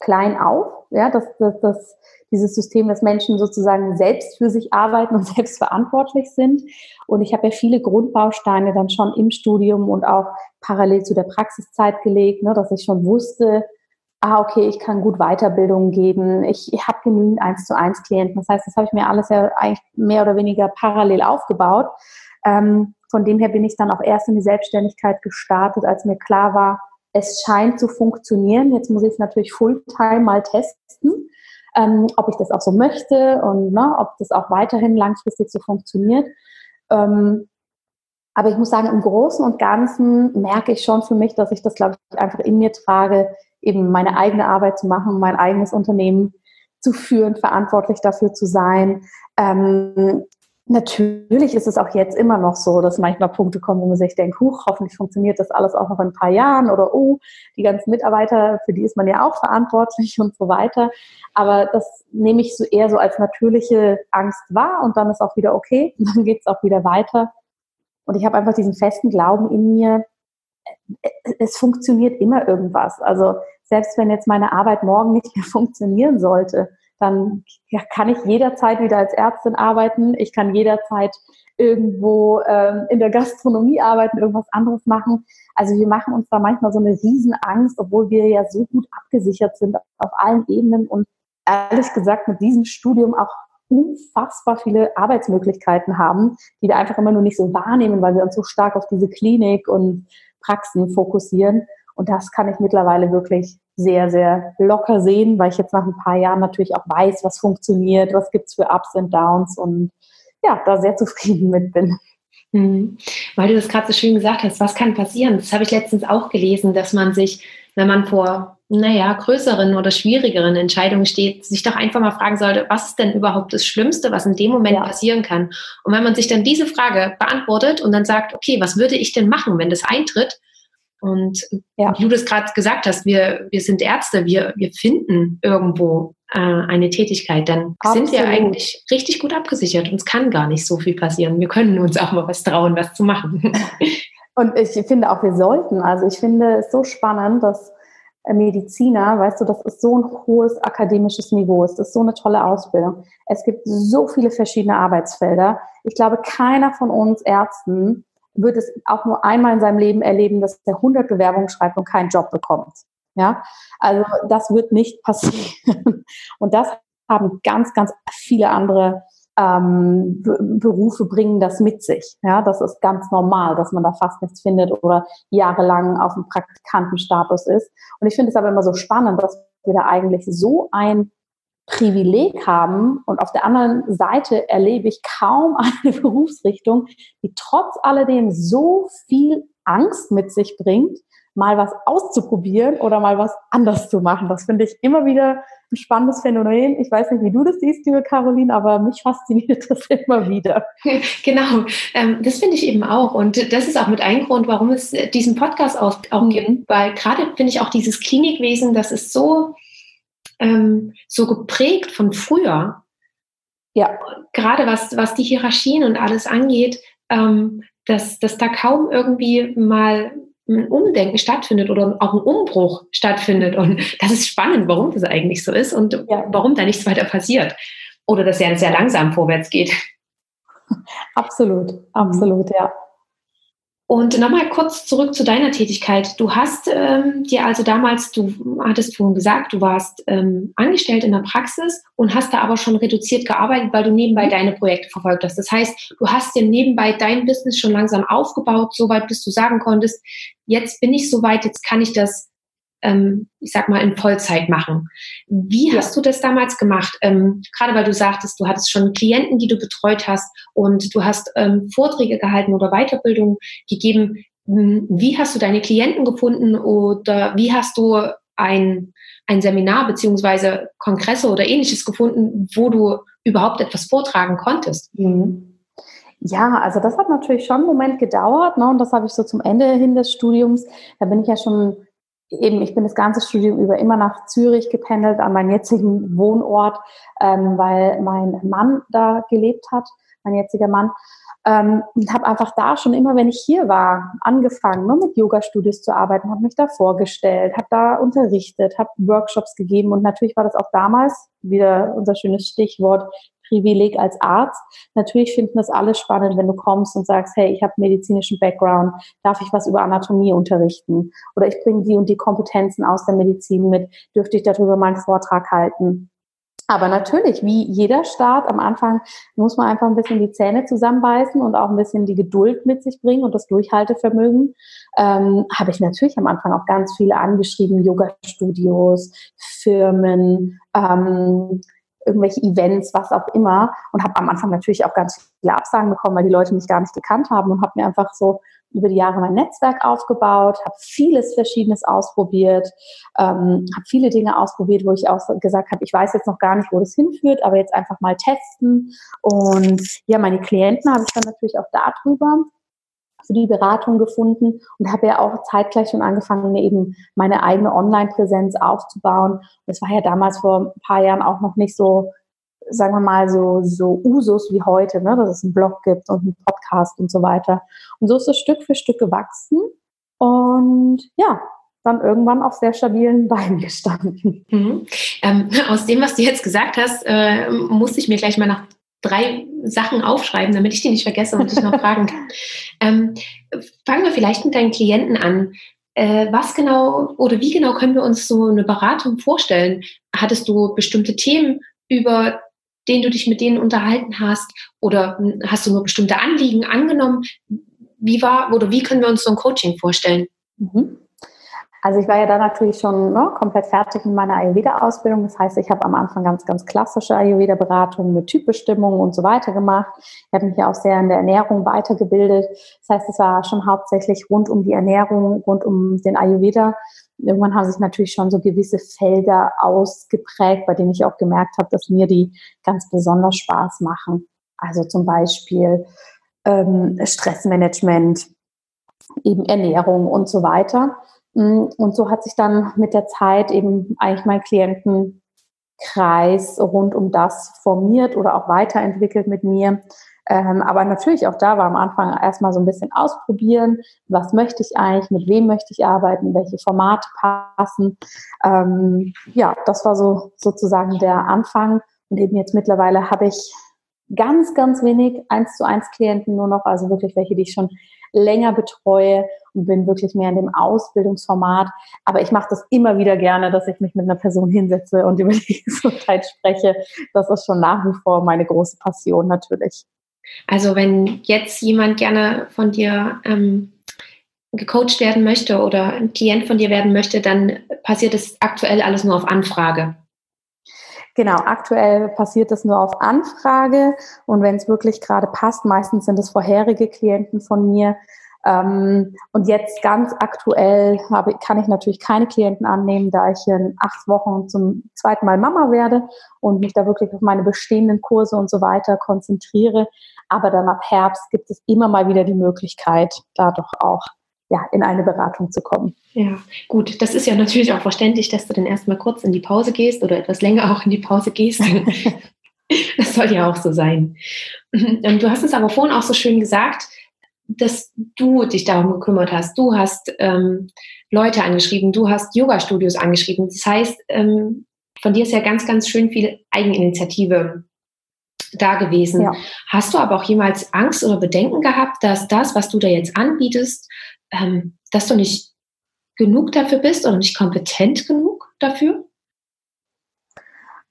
klein auf, ja, dass, dass, dass dieses System, dass Menschen sozusagen selbst für sich arbeiten und selbst verantwortlich sind. Und ich habe ja viele Grundbausteine dann schon im Studium und auch parallel zu der Praxiszeit gelegt, ne, dass ich schon wusste, ah, okay, ich kann gut Weiterbildung geben, ich, ich habe genügend eins zu eins Klienten. Das heißt, das habe ich mir alles ja eigentlich mehr oder weniger parallel aufgebaut. Ähm, von dem her bin ich dann auch erst in die Selbstständigkeit gestartet, als mir klar war, es scheint zu funktionieren. Jetzt muss ich es natürlich Fulltime mal testen, ähm, ob ich das auch so möchte und ne, ob das auch weiterhin langfristig so funktioniert. Ähm, aber ich muss sagen, im Großen und Ganzen merke ich schon für mich, dass ich das, glaube ich, einfach in mir trage, eben meine eigene Arbeit zu machen, mein eigenes Unternehmen zu führen, verantwortlich dafür zu sein. Ähm, natürlich ist es auch jetzt immer noch so, dass manchmal Punkte kommen, wo man sich denkt, huch, hoffentlich funktioniert das alles auch noch in ein paar Jahren oder oh, die ganzen Mitarbeiter, für die ist man ja auch verantwortlich und so weiter. Aber das nehme ich so eher so als natürliche Angst wahr und dann ist auch wieder okay, dann geht es auch wieder weiter. Und ich habe einfach diesen festen Glauben in mir, es funktioniert immer irgendwas. Also selbst wenn jetzt meine Arbeit morgen nicht mehr funktionieren sollte, dann ja, kann ich jederzeit wieder als Ärztin arbeiten. Ich kann jederzeit irgendwo ähm, in der Gastronomie arbeiten, irgendwas anderes machen. Also wir machen uns da manchmal so eine Riesenangst, obwohl wir ja so gut abgesichert sind auf allen Ebenen und ehrlich gesagt mit diesem Studium auch unfassbar viele Arbeitsmöglichkeiten haben, die wir einfach immer nur nicht so wahrnehmen, weil wir uns so stark auf diese Klinik und Praxen fokussieren. Und das kann ich mittlerweile wirklich sehr, sehr locker sehen, weil ich jetzt nach ein paar Jahren natürlich auch weiß, was funktioniert, was gibt es für Ups und Downs und ja, da sehr zufrieden mit bin. Mhm. Weil du das gerade so schön gesagt hast, was kann passieren? Das habe ich letztens auch gelesen, dass man sich, wenn man vor, naja, größeren oder schwierigeren Entscheidungen steht, sich doch einfach mal fragen sollte, was ist denn überhaupt das Schlimmste, was in dem Moment ja. passieren kann? Und wenn man sich dann diese Frage beantwortet und dann sagt, okay, was würde ich denn machen, wenn das eintritt? Und ja. wie du das gerade gesagt hast, wir, wir sind Ärzte, wir, wir finden irgendwo äh, eine Tätigkeit, dann Absolut. sind wir eigentlich richtig gut abgesichert. Uns kann gar nicht so viel passieren. Wir können uns auch mal was trauen, was zu machen. Und ich finde auch, wir sollten. Also ich finde es so spannend, dass Mediziner, weißt du, das ist so ein hohes akademisches Niveau. Es ist so eine tolle Ausbildung. Es gibt so viele verschiedene Arbeitsfelder. Ich glaube, keiner von uns Ärzten wird es auch nur einmal in seinem Leben erleben, dass er 100 Bewerbungen schreibt und keinen Job bekommt. Ja, also das wird nicht passieren. Und das haben ganz, ganz viele andere ähm, Berufe bringen das mit sich. Ja, das ist ganz normal, dass man da fast nichts findet oder jahrelang auf dem Praktikantenstatus ist. Und ich finde es aber immer so spannend, dass wir da eigentlich so ein Privileg haben und auf der anderen Seite erlebe ich kaum eine Berufsrichtung, die trotz alledem so viel Angst mit sich bringt, mal was auszuprobieren oder mal was anders zu machen. Das finde ich immer wieder ein spannendes Phänomen. Ich weiß nicht, wie du das siehst, liebe Caroline, aber mich fasziniert das immer wieder. Genau, ähm, das finde ich eben auch. Und das ist auch mit ein Grund, warum es diesen Podcast auch, auch mhm. gibt. Weil gerade finde ich auch dieses Klinikwesen, das ist so ähm, so geprägt von früher. Ja. Gerade was, was die Hierarchien und alles angeht, ähm, dass, dass da kaum irgendwie mal ein Umdenken stattfindet oder auch ein Umbruch stattfindet. Und das ist spannend, warum das eigentlich so ist und ja. warum da nichts weiter passiert. Oder dass ja sehr langsam vorwärts geht. Absolut, absolut, ja. Und nochmal kurz zurück zu deiner Tätigkeit. Du hast ähm, dir also damals, du hattest vorhin gesagt, du warst ähm, angestellt in der Praxis und hast da aber schon reduziert gearbeitet, weil du nebenbei mhm. deine Projekte verfolgt hast. Das heißt, du hast dir nebenbei dein Business schon langsam aufgebaut, soweit bis du sagen konntest, jetzt bin ich soweit, jetzt kann ich das ähm, ich sag mal, in Vollzeit machen. Wie ja. hast du das damals gemacht? Ähm, gerade weil du sagtest, du hattest schon Klienten, die du betreut hast und du hast ähm, Vorträge gehalten oder Weiterbildung gegeben. Hm, wie hast du deine Klienten gefunden oder wie hast du ein, ein Seminar beziehungsweise Kongresse oder ähnliches gefunden, wo du überhaupt etwas vortragen konntest? Mhm. Ja, also das hat natürlich schon einen Moment gedauert. Ne? Und das habe ich so zum Ende hin des Studiums. Da bin ich ja schon eben, ich bin das ganze Studium über immer nach Zürich gependelt, an meinen jetzigen Wohnort, ähm, weil mein Mann da gelebt hat, mein jetziger Mann. Ähm, und habe einfach da schon immer, wenn ich hier war, angefangen, ne, mit Yoga-Studios zu arbeiten, habe mich da vorgestellt, habe da unterrichtet, habe Workshops gegeben und natürlich war das auch damals, wieder unser schönes Stichwort, Privileg als Arzt. Natürlich finden das alle spannend, wenn du kommst und sagst, hey, ich habe medizinischen Background, darf ich was über Anatomie unterrichten? Oder ich bringe die und die Kompetenzen aus der Medizin mit, dürfte ich darüber mal einen Vortrag halten? Aber natürlich, wie jeder Start, am Anfang muss man einfach ein bisschen die Zähne zusammenbeißen und auch ein bisschen die Geduld mit sich bringen und das Durchhaltevermögen. Ähm, habe ich natürlich am Anfang auch ganz viele angeschrieben, Yoga-Studios, Firmen, ähm, irgendwelche Events, was auch immer. Und habe am Anfang natürlich auch ganz viele Absagen bekommen, weil die Leute mich gar nicht gekannt haben und habe mir einfach so über die Jahre mein Netzwerk aufgebaut, habe vieles Verschiedenes ausprobiert, ähm, habe viele Dinge ausprobiert, wo ich auch gesagt habe, ich weiß jetzt noch gar nicht, wo das hinführt, aber jetzt einfach mal testen. Und ja, meine Klienten habe ich dann natürlich auch darüber für die Beratung gefunden und habe ja auch zeitgleich schon angefangen, mir eben meine eigene Online-Präsenz aufzubauen. Das war ja damals vor ein paar Jahren auch noch nicht so sagen wir mal, so, so Usus wie heute, ne? dass es einen Blog gibt und einen Podcast und so weiter. Und so ist es Stück für Stück gewachsen und ja, dann irgendwann auf sehr stabilen Beinen gestanden. Mhm. Ähm, aus dem, was du jetzt gesagt hast, äh, musste ich mir gleich mal nach drei Sachen aufschreiben, damit ich die nicht vergesse und dich noch fragen kann. Ähm, fangen wir vielleicht mit deinen Klienten an. Äh, was genau oder wie genau können wir uns so eine Beratung vorstellen? Hattest du bestimmte Themen, über den du dich mit denen unterhalten hast? Oder hast du nur bestimmte Anliegen angenommen? Wie war oder wie können wir uns so ein Coaching vorstellen? Mhm. Also ich war ja dann natürlich schon ne, komplett fertig in meiner Ayurveda-Ausbildung. Das heißt, ich habe am Anfang ganz, ganz klassische Ayurveda-Beratungen mit Typbestimmungen und so weiter gemacht. Ich habe mich ja auch sehr in der Ernährung weitergebildet. Das heißt, es war schon hauptsächlich rund um die Ernährung, rund um den Ayurveda irgendwann haben sich natürlich schon so gewisse Felder ausgeprägt, bei denen ich auch gemerkt habe, dass mir die ganz besonders Spaß machen. Also zum Beispiel ähm, Stressmanagement, eben Ernährung und so weiter. Mm, und so hat sich dann mit der Zeit eben eigentlich mein Klientenkreis rund um das formiert oder auch weiterentwickelt mit mir. Ähm, aber natürlich auch da war am Anfang erstmal so ein bisschen ausprobieren, was möchte ich eigentlich, mit wem möchte ich arbeiten, welche Formate passen. Ähm, ja, das war so sozusagen der Anfang. Und eben jetzt mittlerweile habe ich ganz, ganz wenig eins zu eins Klienten nur noch, also wirklich welche, die ich schon länger betreue und bin wirklich mehr in dem Ausbildungsformat. Aber ich mache das immer wieder gerne, dass ich mich mit einer Person hinsetze und über die Gesundheit spreche. Das ist schon nach wie vor meine große Passion natürlich. Also wenn jetzt jemand gerne von dir ähm, gecoacht werden möchte oder ein Klient von dir werden möchte, dann passiert es aktuell alles nur auf Anfrage. Genau, aktuell passiert das nur auf Anfrage und wenn es wirklich gerade passt, meistens sind es vorherige Klienten von mir, ähm, und jetzt ganz aktuell habe, kann ich natürlich keine Klienten annehmen, da ich in acht Wochen zum zweiten Mal Mama werde und mich da wirklich auf meine bestehenden Kurse und so weiter konzentriere. Aber dann ab Herbst gibt es immer mal wieder die Möglichkeit, da doch auch ja, in eine Beratung zu kommen. Ja, gut. Das ist ja natürlich auch verständlich, dass du dann erstmal kurz in die Pause gehst oder etwas länger auch in die Pause gehst. das soll ja auch so sein. Und du hast es aber vorhin auch so schön gesagt, dass du dich darum gekümmert hast. Du hast ähm, Leute angeschrieben, du hast Yoga-Studios angeschrieben. Das heißt, ähm, von dir ist ja ganz, ganz schön viel Eigeninitiative da gewesen. Ja. Hast du aber auch jemals Angst oder Bedenken gehabt, dass das, was du da jetzt anbietest, ähm, dass du nicht genug dafür bist oder nicht kompetent genug dafür?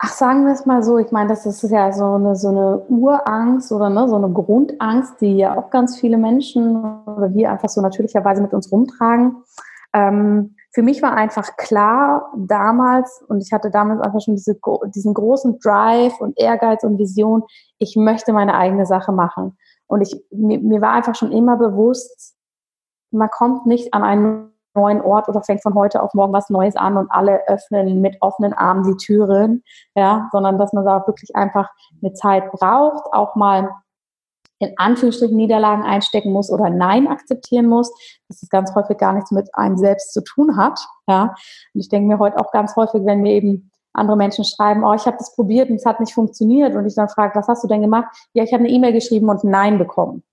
Ach, sagen wir es mal so, ich meine, das ist ja so eine, so eine Urangst oder ne, so eine Grundangst, die ja auch ganz viele Menschen oder wir einfach so natürlicherweise mit uns rumtragen. Ähm, für mich war einfach klar damals, und ich hatte damals einfach schon diese, diesen großen Drive und Ehrgeiz und Vision, ich möchte meine eigene Sache machen. Und ich, mir, mir war einfach schon immer bewusst, man kommt nicht an einen neuen Ort oder fängt von heute auf morgen was Neues an und alle öffnen mit offenen Armen die Türen, ja, sondern dass man da wirklich einfach eine Zeit braucht, auch mal in Anführungsstrichen Niederlagen einstecken muss oder Nein akzeptieren muss, dass das ganz häufig gar nichts mit einem selbst zu tun hat. Ja. Und ich denke mir heute auch ganz häufig, wenn mir eben andere Menschen schreiben, oh, ich habe das probiert und es hat nicht funktioniert und ich dann frage, was hast du denn gemacht? Ja, ich habe eine E-Mail geschrieben und Nein bekommen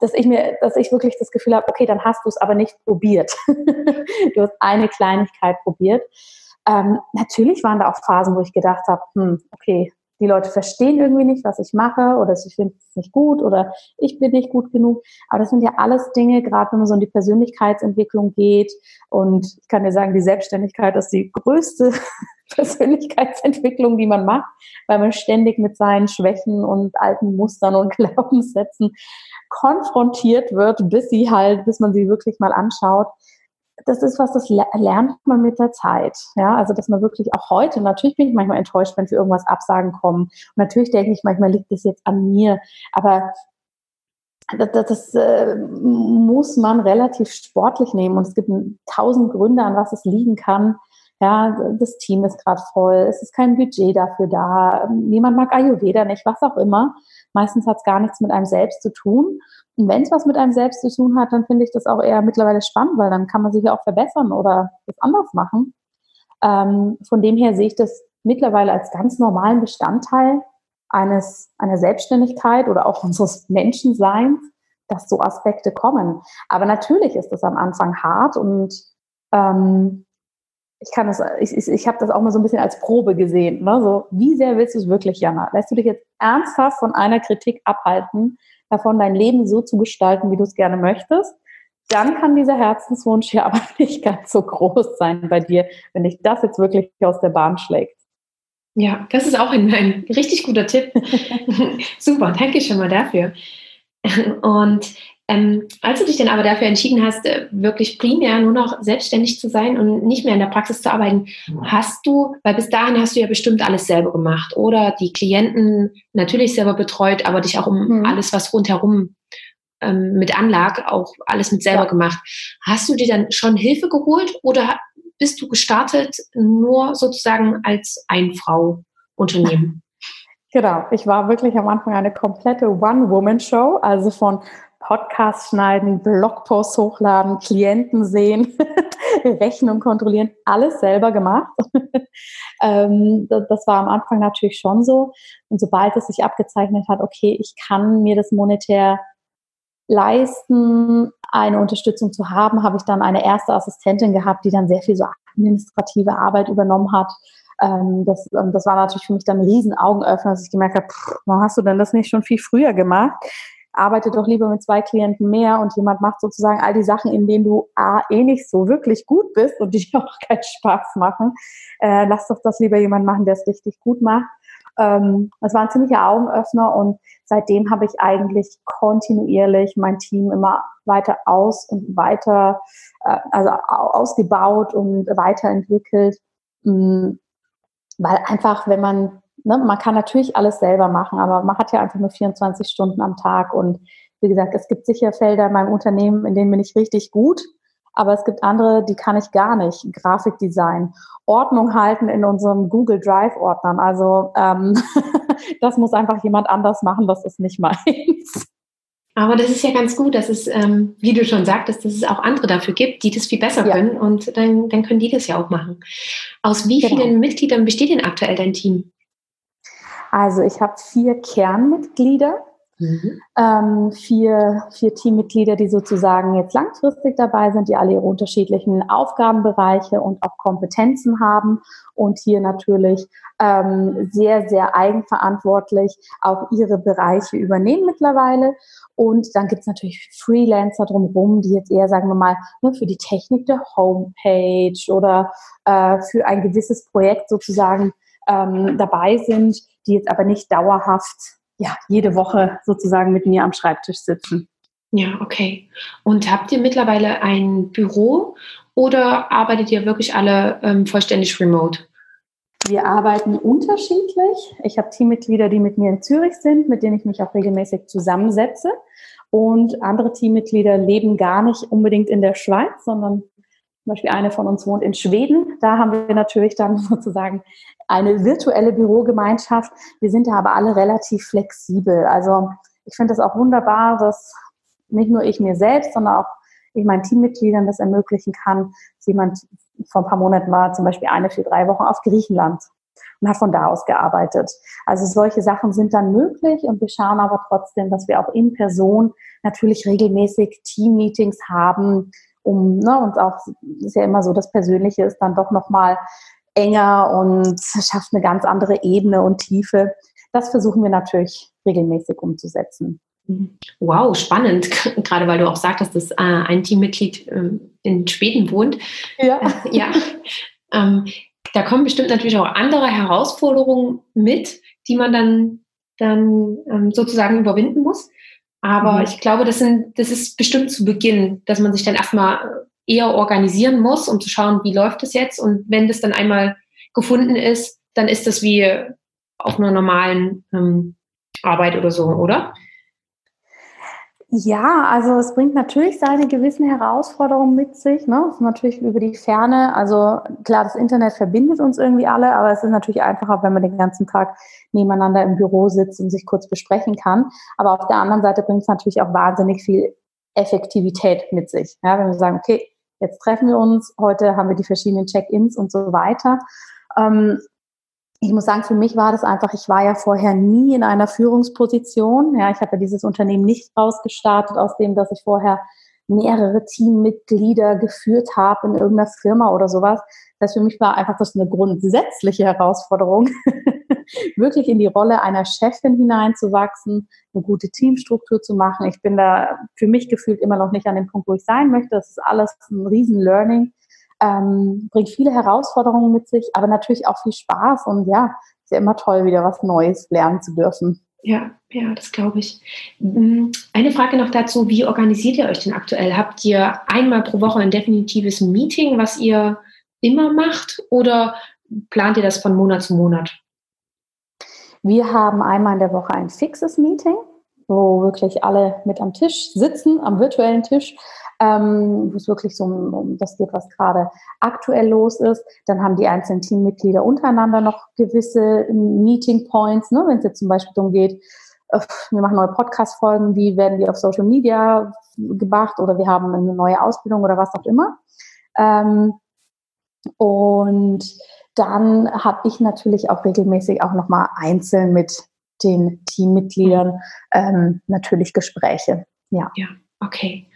dass ich mir, dass ich wirklich das Gefühl habe, okay, dann hast du es aber nicht probiert. du hast eine Kleinigkeit probiert. Ähm, natürlich waren da auch Phasen, wo ich gedacht habe, hm, okay, die Leute verstehen irgendwie nicht, was ich mache oder ich finde es nicht gut oder ich bin nicht gut genug. Aber das sind ja alles Dinge, gerade wenn man so in die Persönlichkeitsentwicklung geht und ich kann dir sagen, die Selbstständigkeit ist die größte Persönlichkeitsentwicklung, die man macht, weil man ständig mit seinen Schwächen und alten Mustern und Glaubenssätzen konfrontiert wird, bis sie halt, bis man sie wirklich mal anschaut. Das ist was, das lernt man mit der Zeit. Ja, also, dass man wirklich auch heute, natürlich bin ich manchmal enttäuscht, wenn für irgendwas Absagen kommen. Und natürlich denke ich manchmal, liegt das jetzt an mir. Aber das, das, das äh, muss man relativ sportlich nehmen. Und es gibt tausend Gründe, an was es liegen kann. Ja, das Team ist gerade voll, es ist kein Budget dafür da, niemand mag Ayurveda nicht, was auch immer. Meistens hat es gar nichts mit einem selbst zu tun. Und wenn es was mit einem selbst zu tun hat, dann finde ich das auch eher mittlerweile spannend, weil dann kann man sich ja auch verbessern oder das anders machen. Ähm, von dem her sehe ich das mittlerweile als ganz normalen Bestandteil eines, einer Selbstständigkeit oder auch unseres Menschenseins, dass so Aspekte kommen. Aber natürlich ist das am Anfang hart und ähm, ich kann das, ich, ich, ich habe das auch mal so ein bisschen als Probe gesehen. Ne? So, wie sehr willst du es wirklich, Jana? Lässt du dich jetzt ernsthaft von einer Kritik abhalten, davon dein Leben so zu gestalten, wie du es gerne möchtest? Dann kann dieser Herzenswunsch ja aber nicht ganz so groß sein bei dir, wenn dich das jetzt wirklich aus der Bahn schlägt. Ja, das ist auch ein, ein richtig guter Tipp. Super, danke schon mal dafür. Und ähm, als du dich dann aber dafür entschieden hast, äh, wirklich primär nur noch selbstständig zu sein und nicht mehr in der Praxis zu arbeiten, hast du, weil bis dahin hast du ja bestimmt alles selber gemacht oder die Klienten natürlich selber betreut, aber dich auch um mhm. alles, was rundherum ähm, mit anlag, auch alles mit selber ja. gemacht. Hast du dir dann schon Hilfe geholt oder bist du gestartet nur sozusagen als Ein-Frau-Unternehmen? Genau, ich war wirklich am Anfang eine komplette One-Woman-Show, also von Podcast schneiden, Blogposts hochladen, Klienten sehen, Rechnung kontrollieren, alles selber gemacht. ähm, das war am Anfang natürlich schon so. Und sobald es sich abgezeichnet hat, okay, ich kann mir das monetär leisten, eine Unterstützung zu haben, habe ich dann eine erste Assistentin gehabt, die dann sehr viel so administrative Arbeit übernommen hat. Ähm, das, ähm, das war natürlich für mich dann ein riesen Augenöffner, dass ich gemerkt habe, warum hast du denn das nicht schon viel früher gemacht? Arbeite doch lieber mit zwei Klienten mehr und jemand macht sozusagen all die Sachen, in denen du A, eh nicht so wirklich gut bist und die dir auch keinen Spaß machen. Äh, lass doch das lieber jemand machen, der es richtig gut macht. Ähm, das war ein ziemlicher Augenöffner und seitdem habe ich eigentlich kontinuierlich mein Team immer weiter aus und weiter, äh, also ausgebaut und weiterentwickelt. Mh, weil einfach, wenn man ne, man kann natürlich alles selber machen, aber man hat ja einfach nur 24 Stunden am Tag. Und wie gesagt, es gibt sicher Felder in meinem Unternehmen, in denen bin ich richtig gut. Aber es gibt andere, die kann ich gar nicht. Grafikdesign, Ordnung halten in unserem Google Drive Ordnern. Also ähm, das muss einfach jemand anders machen, das ist nicht meins. Aber das ist ja ganz gut, dass es, ähm, wie du schon sagtest, dass es auch andere dafür gibt, die das viel besser ja. können und dann, dann können die das ja auch machen. Aus wie genau. vielen Mitgliedern besteht denn aktuell dein Team? Also ich habe vier Kernmitglieder, mhm. ähm, vier, vier Teammitglieder, die sozusagen jetzt langfristig dabei sind, die alle ihre unterschiedlichen Aufgabenbereiche und auch Kompetenzen haben und hier natürlich ähm, sehr, sehr eigenverantwortlich auch ihre Bereiche übernehmen mittlerweile. Und dann gibt es natürlich Freelancer drumherum, die jetzt eher, sagen wir mal, ne, für die Technik der Homepage oder äh, für ein gewisses Projekt sozusagen ähm, dabei sind, die jetzt aber nicht dauerhaft ja, jede Woche sozusagen mit mir am Schreibtisch sitzen. Ja, okay. Und habt ihr mittlerweile ein Büro oder arbeitet ihr wirklich alle ähm, vollständig remote? Wir arbeiten unterschiedlich. Ich habe Teammitglieder, die mit mir in Zürich sind, mit denen ich mich auch regelmäßig zusammensetze. Und andere Teammitglieder leben gar nicht unbedingt in der Schweiz, sondern zum Beispiel eine von uns wohnt in Schweden. Da haben wir natürlich dann sozusagen eine virtuelle Bürogemeinschaft. Wir sind da aber alle relativ flexibel. Also ich finde es auch wunderbar, dass nicht nur ich mir selbst, sondern auch ich meinen Teammitgliedern das ermöglichen kann. Jemand vor ein paar Monaten war zum Beispiel eine für drei Wochen auf Griechenland und hat von da aus gearbeitet. Also solche Sachen sind dann möglich und wir schauen aber trotzdem, dass wir auch in Person natürlich regelmäßig Teammeetings haben, um ne, uns auch, ist ja immer so, das Persönliche ist dann doch nochmal enger und schafft eine ganz andere Ebene und Tiefe. Das versuchen wir natürlich regelmäßig umzusetzen. Wow, spannend. Gerade weil du auch sagtest, dass äh, ein Teammitglied ähm, in Schweden wohnt. Ja. Äh, ja. Ähm, da kommen bestimmt natürlich auch andere Herausforderungen mit, die man dann, dann ähm, sozusagen überwinden muss. Aber mhm. ich glaube, das, sind, das ist bestimmt zu Beginn, dass man sich dann erstmal eher organisieren muss, um zu schauen, wie läuft es jetzt. Und wenn das dann einmal gefunden ist, dann ist das wie auf einer normalen ähm, Arbeit oder so, oder? Ja, also es bringt natürlich seine gewissen Herausforderungen mit sich. Ne? natürlich über die Ferne. Also klar, das Internet verbindet uns irgendwie alle, aber es ist natürlich einfacher, wenn man den ganzen Tag nebeneinander im Büro sitzt und sich kurz besprechen kann. Aber auf der anderen Seite bringt es natürlich auch wahnsinnig viel Effektivität mit sich. Ja, wenn wir sagen, okay, jetzt treffen wir uns, heute haben wir die verschiedenen Check-ins und so weiter. Ähm, ich muss sagen, für mich war das einfach, ich war ja vorher nie in einer Führungsposition. Ja, ich habe ja dieses Unternehmen nicht rausgestartet aus dem, dass ich vorher mehrere Teammitglieder geführt habe in irgendeiner Firma oder sowas. Das für mich war einfach das eine grundsätzliche Herausforderung, wirklich in die Rolle einer Chefin hineinzuwachsen, eine gute Teamstruktur zu machen. Ich bin da für mich gefühlt immer noch nicht an dem Punkt, wo ich sein möchte. Das ist alles ein riesen Learning ähm, bringt viele Herausforderungen mit sich, aber natürlich auch viel Spaß und ja, ist ja immer toll, wieder was Neues lernen zu dürfen. Ja, ja, das glaube ich. Mm, eine Frage noch dazu, wie organisiert ihr euch denn aktuell? Habt ihr einmal pro Woche ein definitives Meeting, was ihr immer macht oder plant ihr das von Monat zu Monat? Wir haben einmal in der Woche ein fixes Meeting, wo wirklich alle mit am Tisch sitzen, am virtuellen Tisch ähm, wo es wirklich so um, um das geht, was gerade aktuell los ist. Dann haben die einzelnen Teammitglieder untereinander noch gewisse Meeting Points, ne? wenn es jetzt zum Beispiel darum geht, äh, wir machen neue Podcast-Folgen, wie werden die auf Social Media gemacht oder wir haben eine neue Ausbildung oder was auch immer. Ähm, und dann habe ich natürlich auch regelmäßig auch nochmal einzeln mit den Teammitgliedern ähm, natürlich Gespräche. Ja. ja, okay.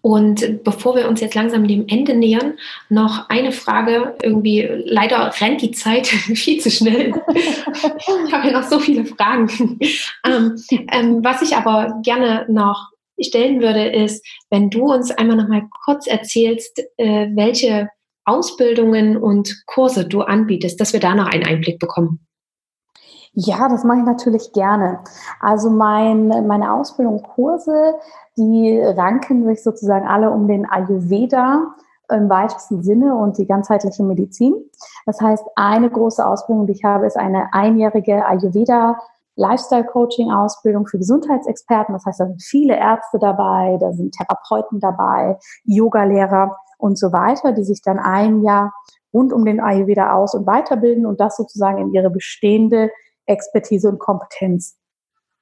Und bevor wir uns jetzt langsam dem Ende nähern, noch eine Frage. Irgendwie, leider rennt die Zeit viel zu schnell. ich habe ja noch so viele Fragen. Ähm, ähm, was ich aber gerne noch stellen würde, ist, wenn du uns einmal noch mal kurz erzählst, äh, welche Ausbildungen und Kurse du anbietest, dass wir da noch einen Einblick bekommen. Ja, das mache ich natürlich gerne. Also mein, meine Ausbildung, Kurse, die ranken sich sozusagen alle um den Ayurveda im weitesten Sinne und die ganzheitliche Medizin. Das heißt, eine große Ausbildung, die ich habe, ist eine einjährige Ayurveda Lifestyle Coaching Ausbildung für Gesundheitsexperten. Das heißt, da sind viele Ärzte dabei, da sind Therapeuten dabei, Yogalehrer und so weiter, die sich dann ein Jahr rund um den Ayurveda aus- und weiterbilden und das sozusagen in ihre bestehende Expertise und Kompetenz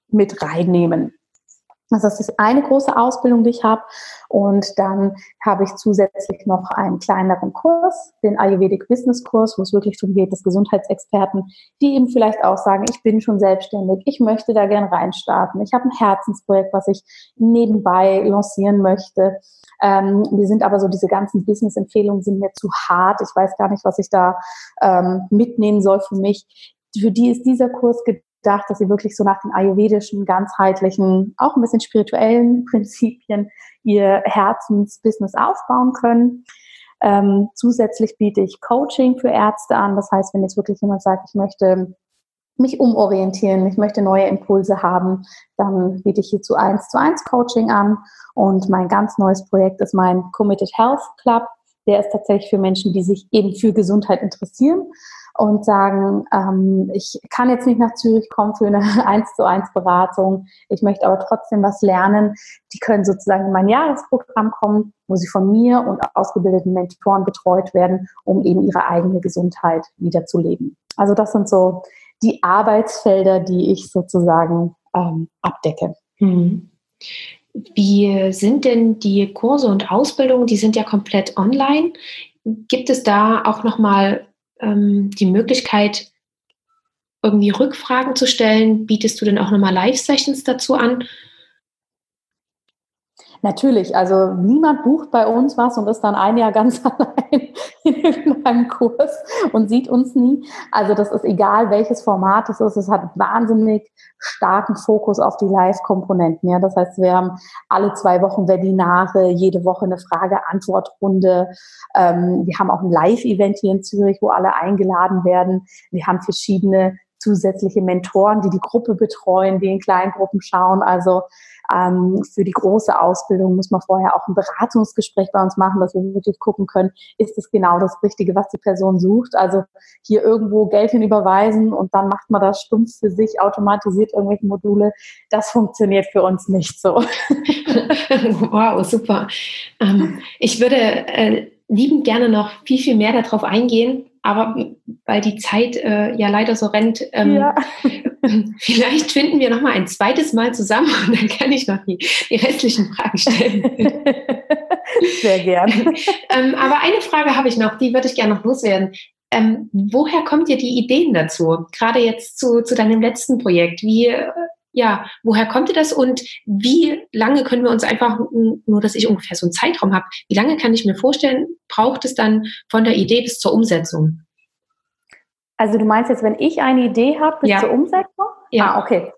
mit reinnehmen. Also das ist eine große Ausbildung, die ich habe. Und dann habe ich zusätzlich noch einen kleineren Kurs, den Ayurvedic Business Kurs, wo es wirklich darum geht, dass Gesundheitsexperten, die eben vielleicht auch sagen, ich bin schon selbstständig, ich möchte da gern reinstarten, ich habe ein Herzensprojekt, was ich nebenbei lancieren möchte. Ähm, wir sind aber so, diese ganzen Business-Empfehlungen sind mir zu hart. Ich weiß gar nicht, was ich da ähm, mitnehmen soll für mich für die ist dieser Kurs gedacht, dass sie wirklich so nach den ayurvedischen, ganzheitlichen, auch ein bisschen spirituellen Prinzipien ihr Herzensbusiness aufbauen können. Ähm, zusätzlich biete ich Coaching für Ärzte an. Das heißt, wenn jetzt wirklich jemand sagt, ich möchte mich umorientieren, ich möchte neue Impulse haben, dann biete ich hierzu eins zu eins Coaching an. Und mein ganz neues Projekt ist mein Committed Health Club. Der ist tatsächlich für Menschen, die sich eben für Gesundheit interessieren und sagen, ähm, ich kann jetzt nicht nach Zürich kommen für eine 1 zu 1 Beratung, ich möchte aber trotzdem was lernen. Die können sozusagen in mein Jahresprogramm kommen, wo sie von mir und ausgebildeten Mentoren betreut werden, um eben ihre eigene Gesundheit wiederzuleben. Also das sind so die Arbeitsfelder, die ich sozusagen ähm, abdecke. Mhm. Wie sind denn die Kurse und Ausbildungen? Die sind ja komplett online. Gibt es da auch nochmal ähm, die Möglichkeit, irgendwie Rückfragen zu stellen? Bietest du denn auch nochmal Live-Sessions dazu an? Natürlich, also niemand bucht bei uns was und ist dann ein Jahr ganz allein in irgendeinem Kurs und sieht uns nie. Also das ist egal, welches Format es ist. Es hat wahnsinnig starken Fokus auf die Live-Komponenten. Ja, das heißt, wir haben alle zwei Wochen Webinare, jede Woche eine Frage-Antwort-Runde. Ähm, wir haben auch ein Live-Event hier in Zürich, wo alle eingeladen werden. Wir haben verschiedene zusätzliche Mentoren, die die Gruppe betreuen, die in Kleingruppen schauen. Also ähm, für die große Ausbildung muss man vorher auch ein Beratungsgespräch bei uns machen, dass wir wirklich gucken können, ist es genau das Richtige, was die Person sucht. Also hier irgendwo Geld hinüberweisen und dann macht man das stumpf für sich, automatisiert irgendwelche Module. Das funktioniert für uns nicht so. wow, super. Ähm, ich würde äh, liebend gerne noch viel, viel mehr darauf eingehen, aber weil die Zeit äh, ja leider so rennt, ähm, ja. vielleicht finden wir noch mal ein zweites Mal zusammen und dann kann ich noch die, die restlichen Fragen stellen. Sehr gern. ähm, aber eine Frage habe ich noch, die würde ich gerne noch loswerden. Ähm, woher kommt dir die Ideen dazu? Gerade jetzt zu, zu deinem letzten Projekt. Wie, äh, ja, woher kommt dir das und wie lange können wir uns einfach, nur dass ich ungefähr so einen Zeitraum habe, wie lange kann ich mir vorstellen, braucht es dann von der Idee bis zur Umsetzung? Also du meinst jetzt, wenn ich eine Idee habe bis ja. zur Umsetzung? Ja. Ah, okay.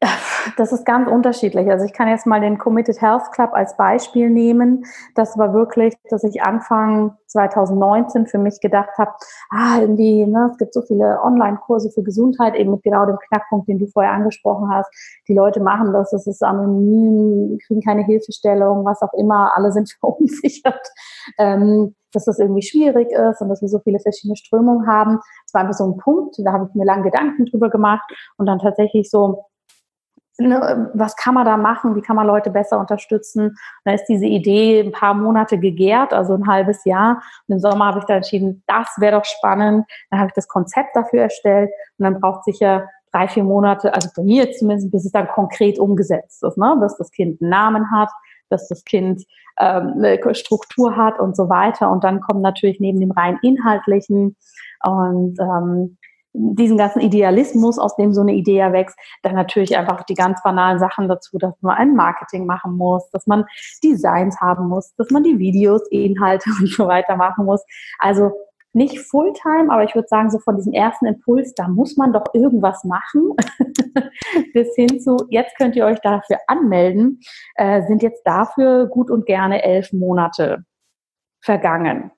Das ist ganz unterschiedlich. Also ich kann jetzt mal den Committed Health Club als Beispiel nehmen. Das war wirklich, dass ich Anfang 2019 für mich gedacht habe, ah, irgendwie, ne, es gibt so viele Online-Kurse für Gesundheit, eben mit genau dem Knackpunkt, den du vorher angesprochen hast. Die Leute machen das, es ist anonym, kriegen keine Hilfestellung, was auch immer, alle sind verunsichert. Ähm, dass das irgendwie schwierig ist und dass wir so viele verschiedene Strömungen haben. Das war einfach so ein Punkt, da habe ich mir lange Gedanken drüber gemacht und dann tatsächlich so ne, was kann man da machen, wie kann man Leute besser unterstützen. Dann ist diese Idee ein paar Monate gegärt, also ein halbes Jahr. Und im Sommer habe ich dann entschieden, das wäre doch spannend. Dann habe ich das Konzept dafür erstellt und dann braucht sicher drei, vier Monate, also bei mir zumindest, bis es dann konkret umgesetzt ist, ne? bis das Kind einen Namen hat, dass das Kind ähm, eine Struktur hat und so weiter. Und dann kommen natürlich neben dem rein inhaltlichen und ähm, diesen ganzen Idealismus, aus dem so eine Idee ja wächst, dann natürlich einfach die ganz banalen Sachen dazu, dass man ein Marketing machen muss, dass man Designs haben muss, dass man die Videos, Inhalte und so weiter machen muss. Also nicht Fulltime, aber ich würde sagen, so von diesem ersten Impuls, da muss man doch irgendwas machen, bis hin zu, jetzt könnt ihr euch dafür anmelden, äh, sind jetzt dafür gut und gerne elf Monate vergangen.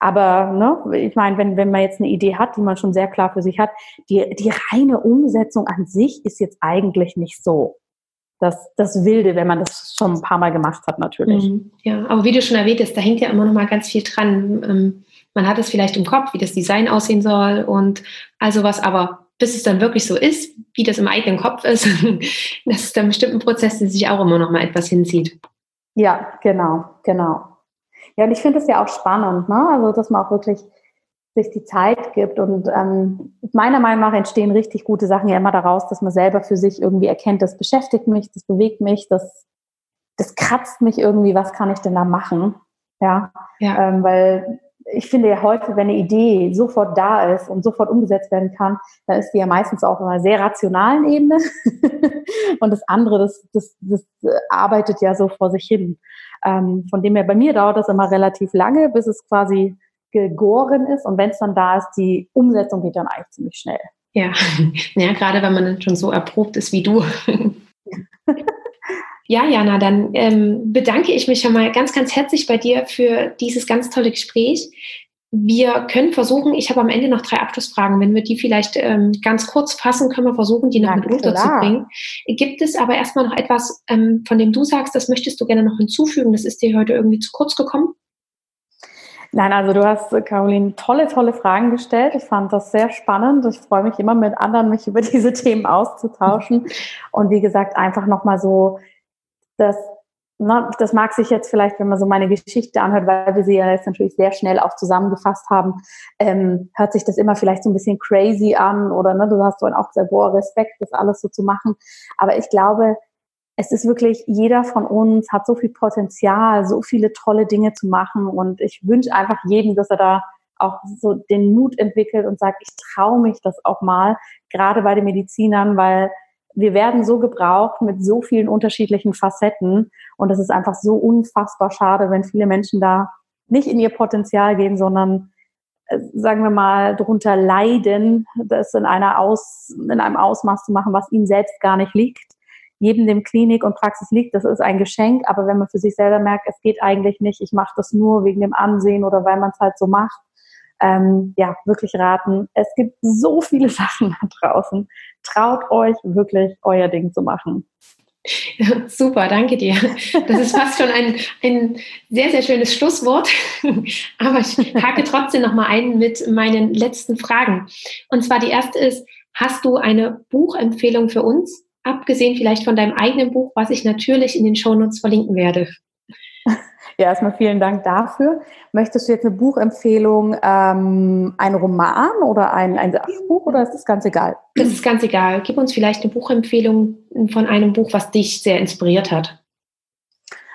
Aber ne, ich meine, wenn, wenn man jetzt eine Idee hat, die man schon sehr klar für sich hat, die, die reine Umsetzung an sich ist jetzt eigentlich nicht so das, das Wilde, wenn man das schon ein paar Mal gemacht hat, natürlich. Mhm. Ja, aber wie du schon erwähnt hast, da hängt ja immer noch mal ganz viel dran. Man hat es vielleicht im Kopf, wie das Design aussehen soll und also was, aber bis es dann wirklich so ist, wie das im eigenen Kopf ist, das ist dann bestimmt ein Prozess, der sich auch immer noch mal etwas hinzieht. Ja, genau, genau. Ja, und ich finde es ja auch spannend, ne? Also, dass man auch wirklich sich die Zeit gibt. Und ähm, meiner Meinung nach entstehen richtig gute Sachen ja immer daraus, dass man selber für sich irgendwie erkennt, das beschäftigt mich, das bewegt mich, das, das kratzt mich irgendwie, was kann ich denn da machen? Ja, ja. Ähm, weil ich finde ja heute, wenn eine Idee sofort da ist und sofort umgesetzt werden kann, dann ist die ja meistens auch auf einer sehr rationalen Ebene. und das andere, das, das, das arbeitet ja so vor sich hin. Ähm, von dem her, bei mir dauert das immer relativ lange, bis es quasi gegoren ist. Und wenn es dann da ist, die Umsetzung geht dann eigentlich ziemlich schnell. Ja, ja gerade wenn man dann schon so erprobt ist wie du. Ja, Jana, dann ähm, bedanke ich mich schon mal ganz, ganz herzlich bei dir für dieses ganz tolle Gespräch. Wir können versuchen, ich habe am Ende noch drei Abschlussfragen. Wenn wir die vielleicht ähm, ganz kurz fassen, können wir versuchen, die noch ja, mit unterzubringen. Gibt es aber erstmal noch etwas, ähm, von dem du sagst, das möchtest du gerne noch hinzufügen? Das ist dir heute irgendwie zu kurz gekommen? Nein, also du hast, Caroline, tolle, tolle Fragen gestellt. Ich fand das sehr spannend. Ich freue mich immer mit anderen, mich über diese Themen auszutauschen. Und wie gesagt, einfach nochmal so das, na, das mag sich jetzt vielleicht, wenn man so meine Geschichte anhört, weil wir sie ja jetzt natürlich sehr schnell auch zusammengefasst haben, ähm, hört sich das immer vielleicht so ein bisschen crazy an oder ne, du hast so auch gesagt, boah, Respekt, das alles so zu machen. Aber ich glaube, es ist wirklich, jeder von uns hat so viel Potenzial, so viele tolle Dinge zu machen und ich wünsche einfach jedem, dass er da auch so den Mut entwickelt und sagt, ich traue mich das auch mal, gerade bei den Medizinern, weil wir werden so gebraucht mit so vielen unterschiedlichen Facetten und es ist einfach so unfassbar schade, wenn viele Menschen da nicht in ihr Potenzial gehen, sondern äh, sagen wir mal drunter leiden, das in einer Aus, in einem Ausmaß zu machen, was ihnen selbst gar nicht liegt. Jedem dem Klinik und Praxis liegt, das ist ein Geschenk, aber wenn man für sich selber merkt, es geht eigentlich nicht, ich mache das nur wegen dem Ansehen oder weil man es halt so macht, ähm, ja, wirklich raten. Es gibt so viele Sachen da draußen. Traut euch wirklich, euer Ding zu machen. Super, danke dir. Das ist fast schon ein, ein sehr, sehr schönes Schlusswort. Aber ich hake trotzdem noch mal ein mit meinen letzten Fragen. Und zwar die erste ist, hast du eine Buchempfehlung für uns? Abgesehen vielleicht von deinem eigenen Buch, was ich natürlich in den Shownotes verlinken werde. Ja, erstmal vielen Dank dafür. Möchtest du jetzt eine Buchempfehlung, ähm, ein Roman oder ein, ein Sachbuch oder ist das ganz egal? Das ist ganz egal. Gib uns vielleicht eine Buchempfehlung von einem Buch, was dich sehr inspiriert hat.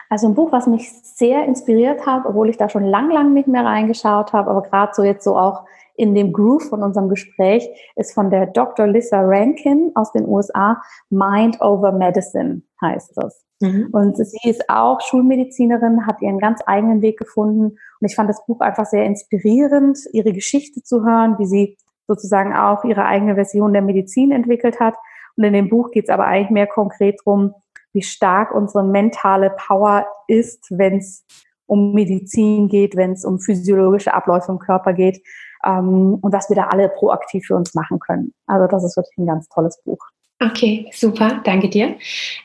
Also ein Buch, was mich sehr inspiriert hat, obwohl ich da schon lang, lang nicht mehr reingeschaut habe, aber gerade so jetzt so auch in dem Groove von unserem Gespräch, ist von der Dr. Lisa Rankin aus den USA, Mind over Medicine heißt das. Mhm. Und sie ist auch Schulmedizinerin, hat ihren ganz eigenen Weg gefunden. Und ich fand das Buch einfach sehr inspirierend, ihre Geschichte zu hören, wie sie sozusagen auch ihre eigene Version der Medizin entwickelt hat. Und in dem Buch geht es aber eigentlich mehr konkret darum, wie stark unsere mentale Power ist, wenn es um Medizin geht, wenn es um physiologische Abläufe im Körper geht ähm, und was wir da alle proaktiv für uns machen können. Also das ist wirklich ein ganz tolles Buch. Okay, super, danke dir.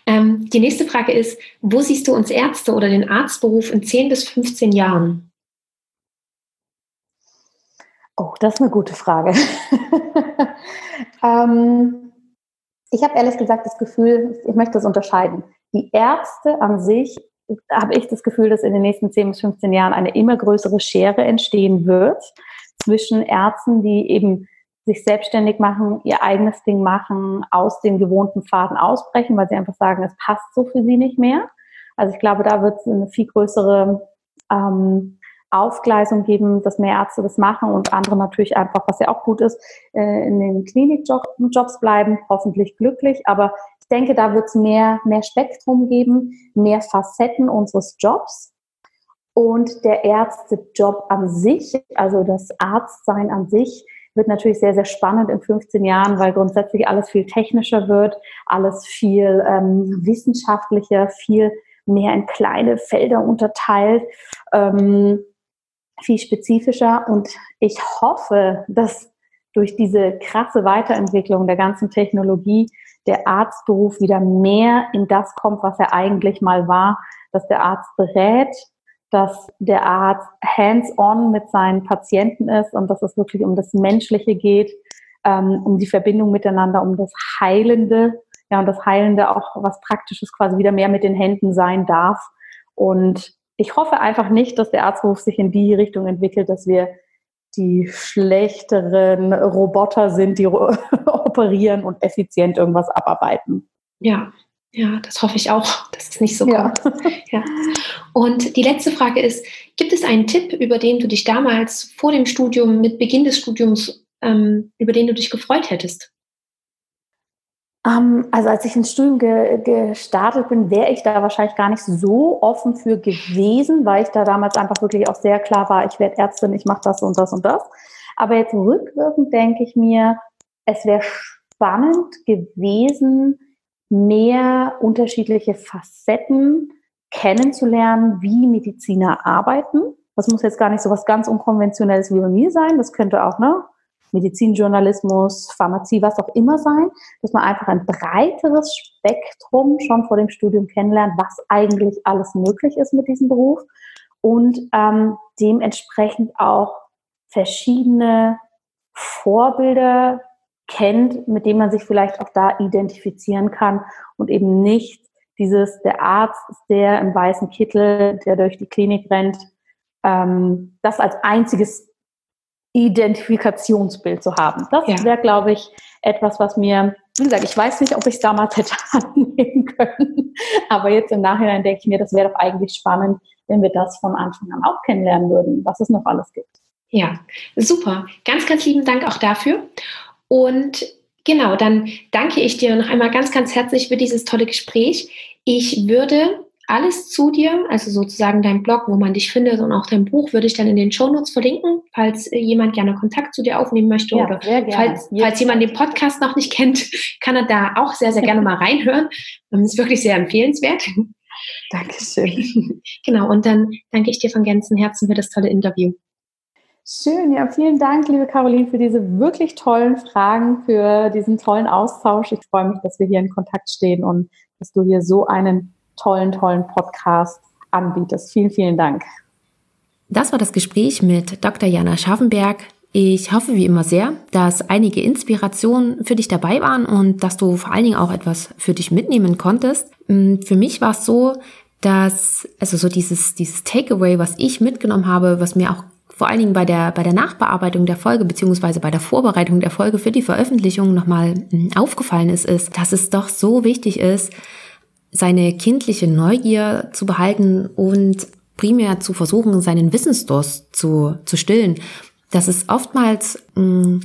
Ähm, die nächste Frage ist, wo siehst du uns Ärzte oder den Arztberuf in 10 bis 15 Jahren? Oh, das ist eine gute Frage. ähm, ich habe ehrlich gesagt das Gefühl, ich möchte das unterscheiden. Die Ärzte an sich, habe ich das Gefühl, dass in den nächsten 10 bis 15 Jahren eine immer größere Schere entstehen wird zwischen Ärzten, die eben sich selbstständig machen, ihr eigenes Ding machen, aus den gewohnten Pfaden ausbrechen, weil sie einfach sagen, es passt so für sie nicht mehr. Also ich glaube, da wird es eine viel größere ähm, Aufgleisung geben, dass mehr Ärzte das machen und andere natürlich einfach, was ja auch gut ist, äh, in den Klinikjobs bleiben, hoffentlich glücklich. Aber ich denke, da wird es mehr, mehr Spektrum geben, mehr Facetten unseres Jobs. Und der Ärztejob an sich, also das Arztsein an sich, wird natürlich sehr, sehr spannend in 15 Jahren, weil grundsätzlich alles viel technischer wird, alles viel ähm, wissenschaftlicher, viel mehr in kleine Felder unterteilt, ähm, viel spezifischer. Und ich hoffe, dass durch diese krasse Weiterentwicklung der ganzen Technologie der Arztberuf wieder mehr in das kommt, was er eigentlich mal war, dass der Arzt berät, dass der Arzt hands-on mit seinen Patienten ist und dass es wirklich um das Menschliche geht, ähm, um die Verbindung miteinander, um das Heilende. Ja, und das Heilende auch was Praktisches quasi wieder mehr mit den Händen sein darf. Und ich hoffe einfach nicht, dass der Arztberuf sich in die Richtung entwickelt, dass wir die schlechteren Roboter sind, die operieren und effizient irgendwas abarbeiten. Ja, ja, das hoffe ich auch, dass es nicht so ja. kommt. Ja. Und die letzte Frage ist, gibt es einen Tipp, über den du dich damals vor dem Studium, mit Beginn des Studiums, ähm, über den du dich gefreut hättest? Um, ähm, also als ich ins Studium ge gestartet bin, wäre ich da wahrscheinlich gar nicht so offen für gewesen, weil ich da damals einfach wirklich auch sehr klar war, ich werde Ärztin, ich mache das und das und das. Aber jetzt rückwirkend denke ich mir, es wäre spannend gewesen, mehr unterschiedliche Facetten kennenzulernen, wie Mediziner arbeiten. Das muss jetzt gar nicht so was ganz Unkonventionelles wie bei mir sein. Das könnte auch ne, Medizinjournalismus, Pharmazie, was auch immer sein, dass man einfach ein breiteres Spektrum schon vor dem Studium kennenlernt, was eigentlich alles möglich ist mit diesem Beruf und ähm, dementsprechend auch verschiedene Vorbilder kennt, mit dem man sich vielleicht auch da identifizieren kann und eben nicht dieses, der Arzt ist der im weißen Kittel, der durch die Klinik rennt, ähm, das als einziges Identifikationsbild zu haben. Das ja. wäre, glaube ich, etwas, was mir, wie gesagt, ich weiß nicht, ob ich es damals hätte annehmen können, aber jetzt im Nachhinein denke ich mir, das wäre doch eigentlich spannend, wenn wir das von Anfang an auch kennenlernen würden, was es noch alles gibt. Ja, super. Ganz, ganz lieben Dank auch dafür. Und Genau, dann danke ich dir noch einmal ganz, ganz herzlich für dieses tolle Gespräch. Ich würde alles zu dir, also sozusagen dein Blog, wo man dich findet und auch dein Buch, würde ich dann in den Shownotes verlinken, falls äh, jemand gerne Kontakt zu dir aufnehmen möchte ja, oder falls, falls jemand den Podcast noch nicht kennt, kann er da auch sehr, sehr gerne mal reinhören. Das ist wirklich sehr empfehlenswert. Dankeschön. Genau, und dann danke ich dir von ganzem Herzen für das tolle Interview. Schön, ja, vielen Dank, liebe Caroline, für diese wirklich tollen Fragen, für diesen tollen Austausch. Ich freue mich, dass wir hier in Kontakt stehen und dass du hier so einen tollen, tollen Podcast anbietest. Vielen, vielen Dank. Das war das Gespräch mit Dr. Jana Schaffenberg. Ich hoffe wie immer sehr, dass einige Inspirationen für dich dabei waren und dass du vor allen Dingen auch etwas für dich mitnehmen konntest. Mm, für mich war es so, dass, also so dieses, dieses Takeaway, was ich mitgenommen habe, was mir auch vor allen Dingen bei der, bei der Nachbearbeitung der Folge beziehungsweise bei der Vorbereitung der Folge für die Veröffentlichung nochmal mm, aufgefallen ist, ist, dass es doch so wichtig ist, seine kindliche Neugier zu behalten und primär zu versuchen, seinen Wissensdurst zu, zu stillen. Dass es oftmals mh, mm,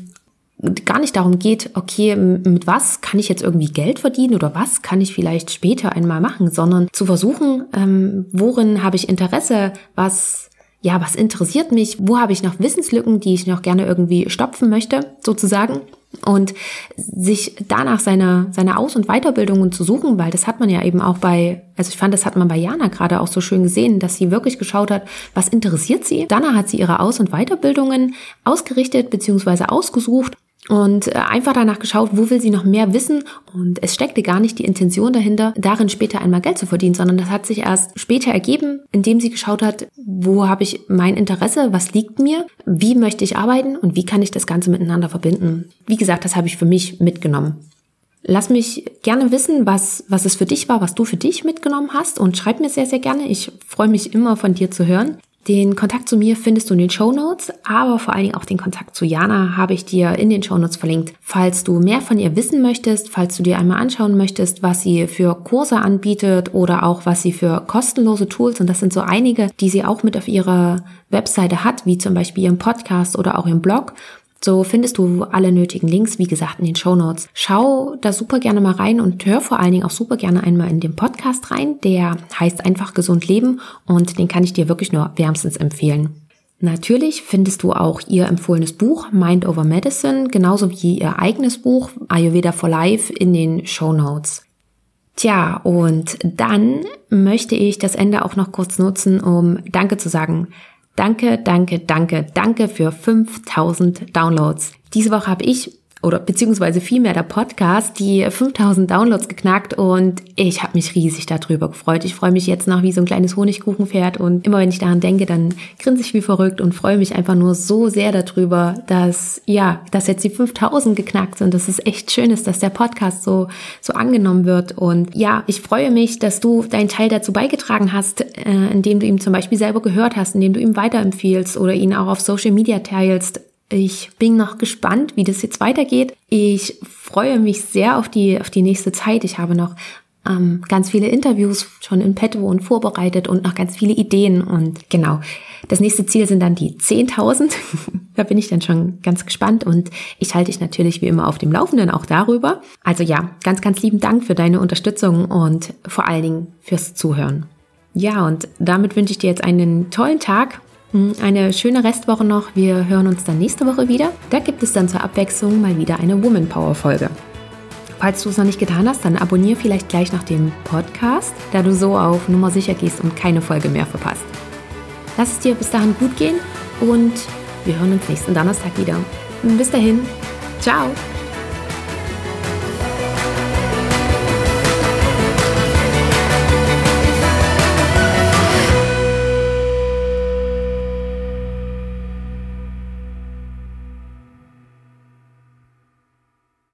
gar nicht darum geht, okay, mit was kann ich jetzt irgendwie Geld verdienen oder was kann ich vielleicht später einmal machen, sondern zu versuchen, ähm, worin habe ich Interesse, was ja, was interessiert mich, wo habe ich noch Wissenslücken, die ich noch gerne irgendwie stopfen möchte, sozusagen und sich danach seine, seine Aus- und Weiterbildungen zu suchen, weil das hat man ja eben auch bei, also ich fand, das hat man bei Jana gerade auch so schön gesehen, dass sie wirklich geschaut hat, was interessiert sie. Danach hat sie ihre Aus- und Weiterbildungen ausgerichtet bzw. ausgesucht und äh, einfach danach geschaut, wo will sie noch mehr wissen. Und es steckte gar nicht die Intention dahinter, darin später einmal Geld zu verdienen, sondern das hat sich erst später ergeben, indem sie geschaut hat, wo habe ich mein Interesse, was liegt mir, wie möchte ich arbeiten und wie kann ich das Ganze miteinander verbinden. Wie gesagt, das habe ich für mich mitgenommen. Lass mich gerne wissen, was, was es für dich war, was du für dich mitgenommen hast und schreib mir sehr, sehr gerne. Ich freue mich immer von dir zu hören. Den Kontakt zu mir findest du in den Show Notes, aber vor allen Dingen auch den Kontakt zu Jana habe ich dir in den Show Notes verlinkt. Falls du mehr von ihr wissen möchtest, falls du dir einmal anschauen möchtest, was sie für Kurse anbietet oder auch was sie für kostenlose Tools, und das sind so einige, die sie auch mit auf ihrer Webseite hat, wie zum Beispiel ihren Podcast oder auch ihren Blog, so findest du alle nötigen Links, wie gesagt, in den Show Notes. Schau da super gerne mal rein und hör vor allen Dingen auch super gerne einmal in den Podcast rein. Der heißt einfach gesund leben und den kann ich dir wirklich nur wärmstens empfehlen. Natürlich findest du auch ihr empfohlenes Buch Mind Over Medicine, genauso wie ihr eigenes Buch Ayurveda for Life in den Show Notes. Tja, und dann möchte ich das Ende auch noch kurz nutzen, um Danke zu sagen. Danke, danke, danke, danke für 5000 Downloads. Diese Woche habe ich oder beziehungsweise vielmehr der Podcast, die 5000 Downloads geknackt und ich habe mich riesig darüber gefreut. Ich freue mich jetzt noch wie so ein kleines Honigkuchenpferd und immer wenn ich daran denke, dann grinse ich wie verrückt und freue mich einfach nur so sehr darüber, dass ja, dass jetzt die 5000 geknackt sind. Das ist echt schön ist, dass der Podcast so so angenommen wird und ja, ich freue mich, dass du deinen Teil dazu beigetragen hast, äh, indem du ihm zum Beispiel selber gehört hast, indem du ihm weiterempfiehlst oder ihn auch auf Social Media teilst ich bin noch gespannt, wie das jetzt weitergeht. Ich freue mich sehr auf die, auf die nächste Zeit. Ich habe noch ähm, ganz viele Interviews schon in petto und vorbereitet und noch ganz viele Ideen. Und genau, das nächste Ziel sind dann die 10.000. da bin ich dann schon ganz gespannt und ich halte dich natürlich wie immer auf dem Laufenden auch darüber. Also ja, ganz, ganz lieben Dank für deine Unterstützung und vor allen Dingen fürs Zuhören. Ja, und damit wünsche ich dir jetzt einen tollen Tag eine schöne Restwoche noch. Wir hören uns dann nächste Woche wieder. Da gibt es dann zur Abwechslung mal wieder eine Woman Power Folge. Falls du es noch nicht getan hast, dann abonniere vielleicht gleich nach dem Podcast, da du so auf Nummer sicher gehst und keine Folge mehr verpasst. Lass es dir bis dahin gut gehen und wir hören uns nächsten Donnerstag wieder. Bis dahin, ciao!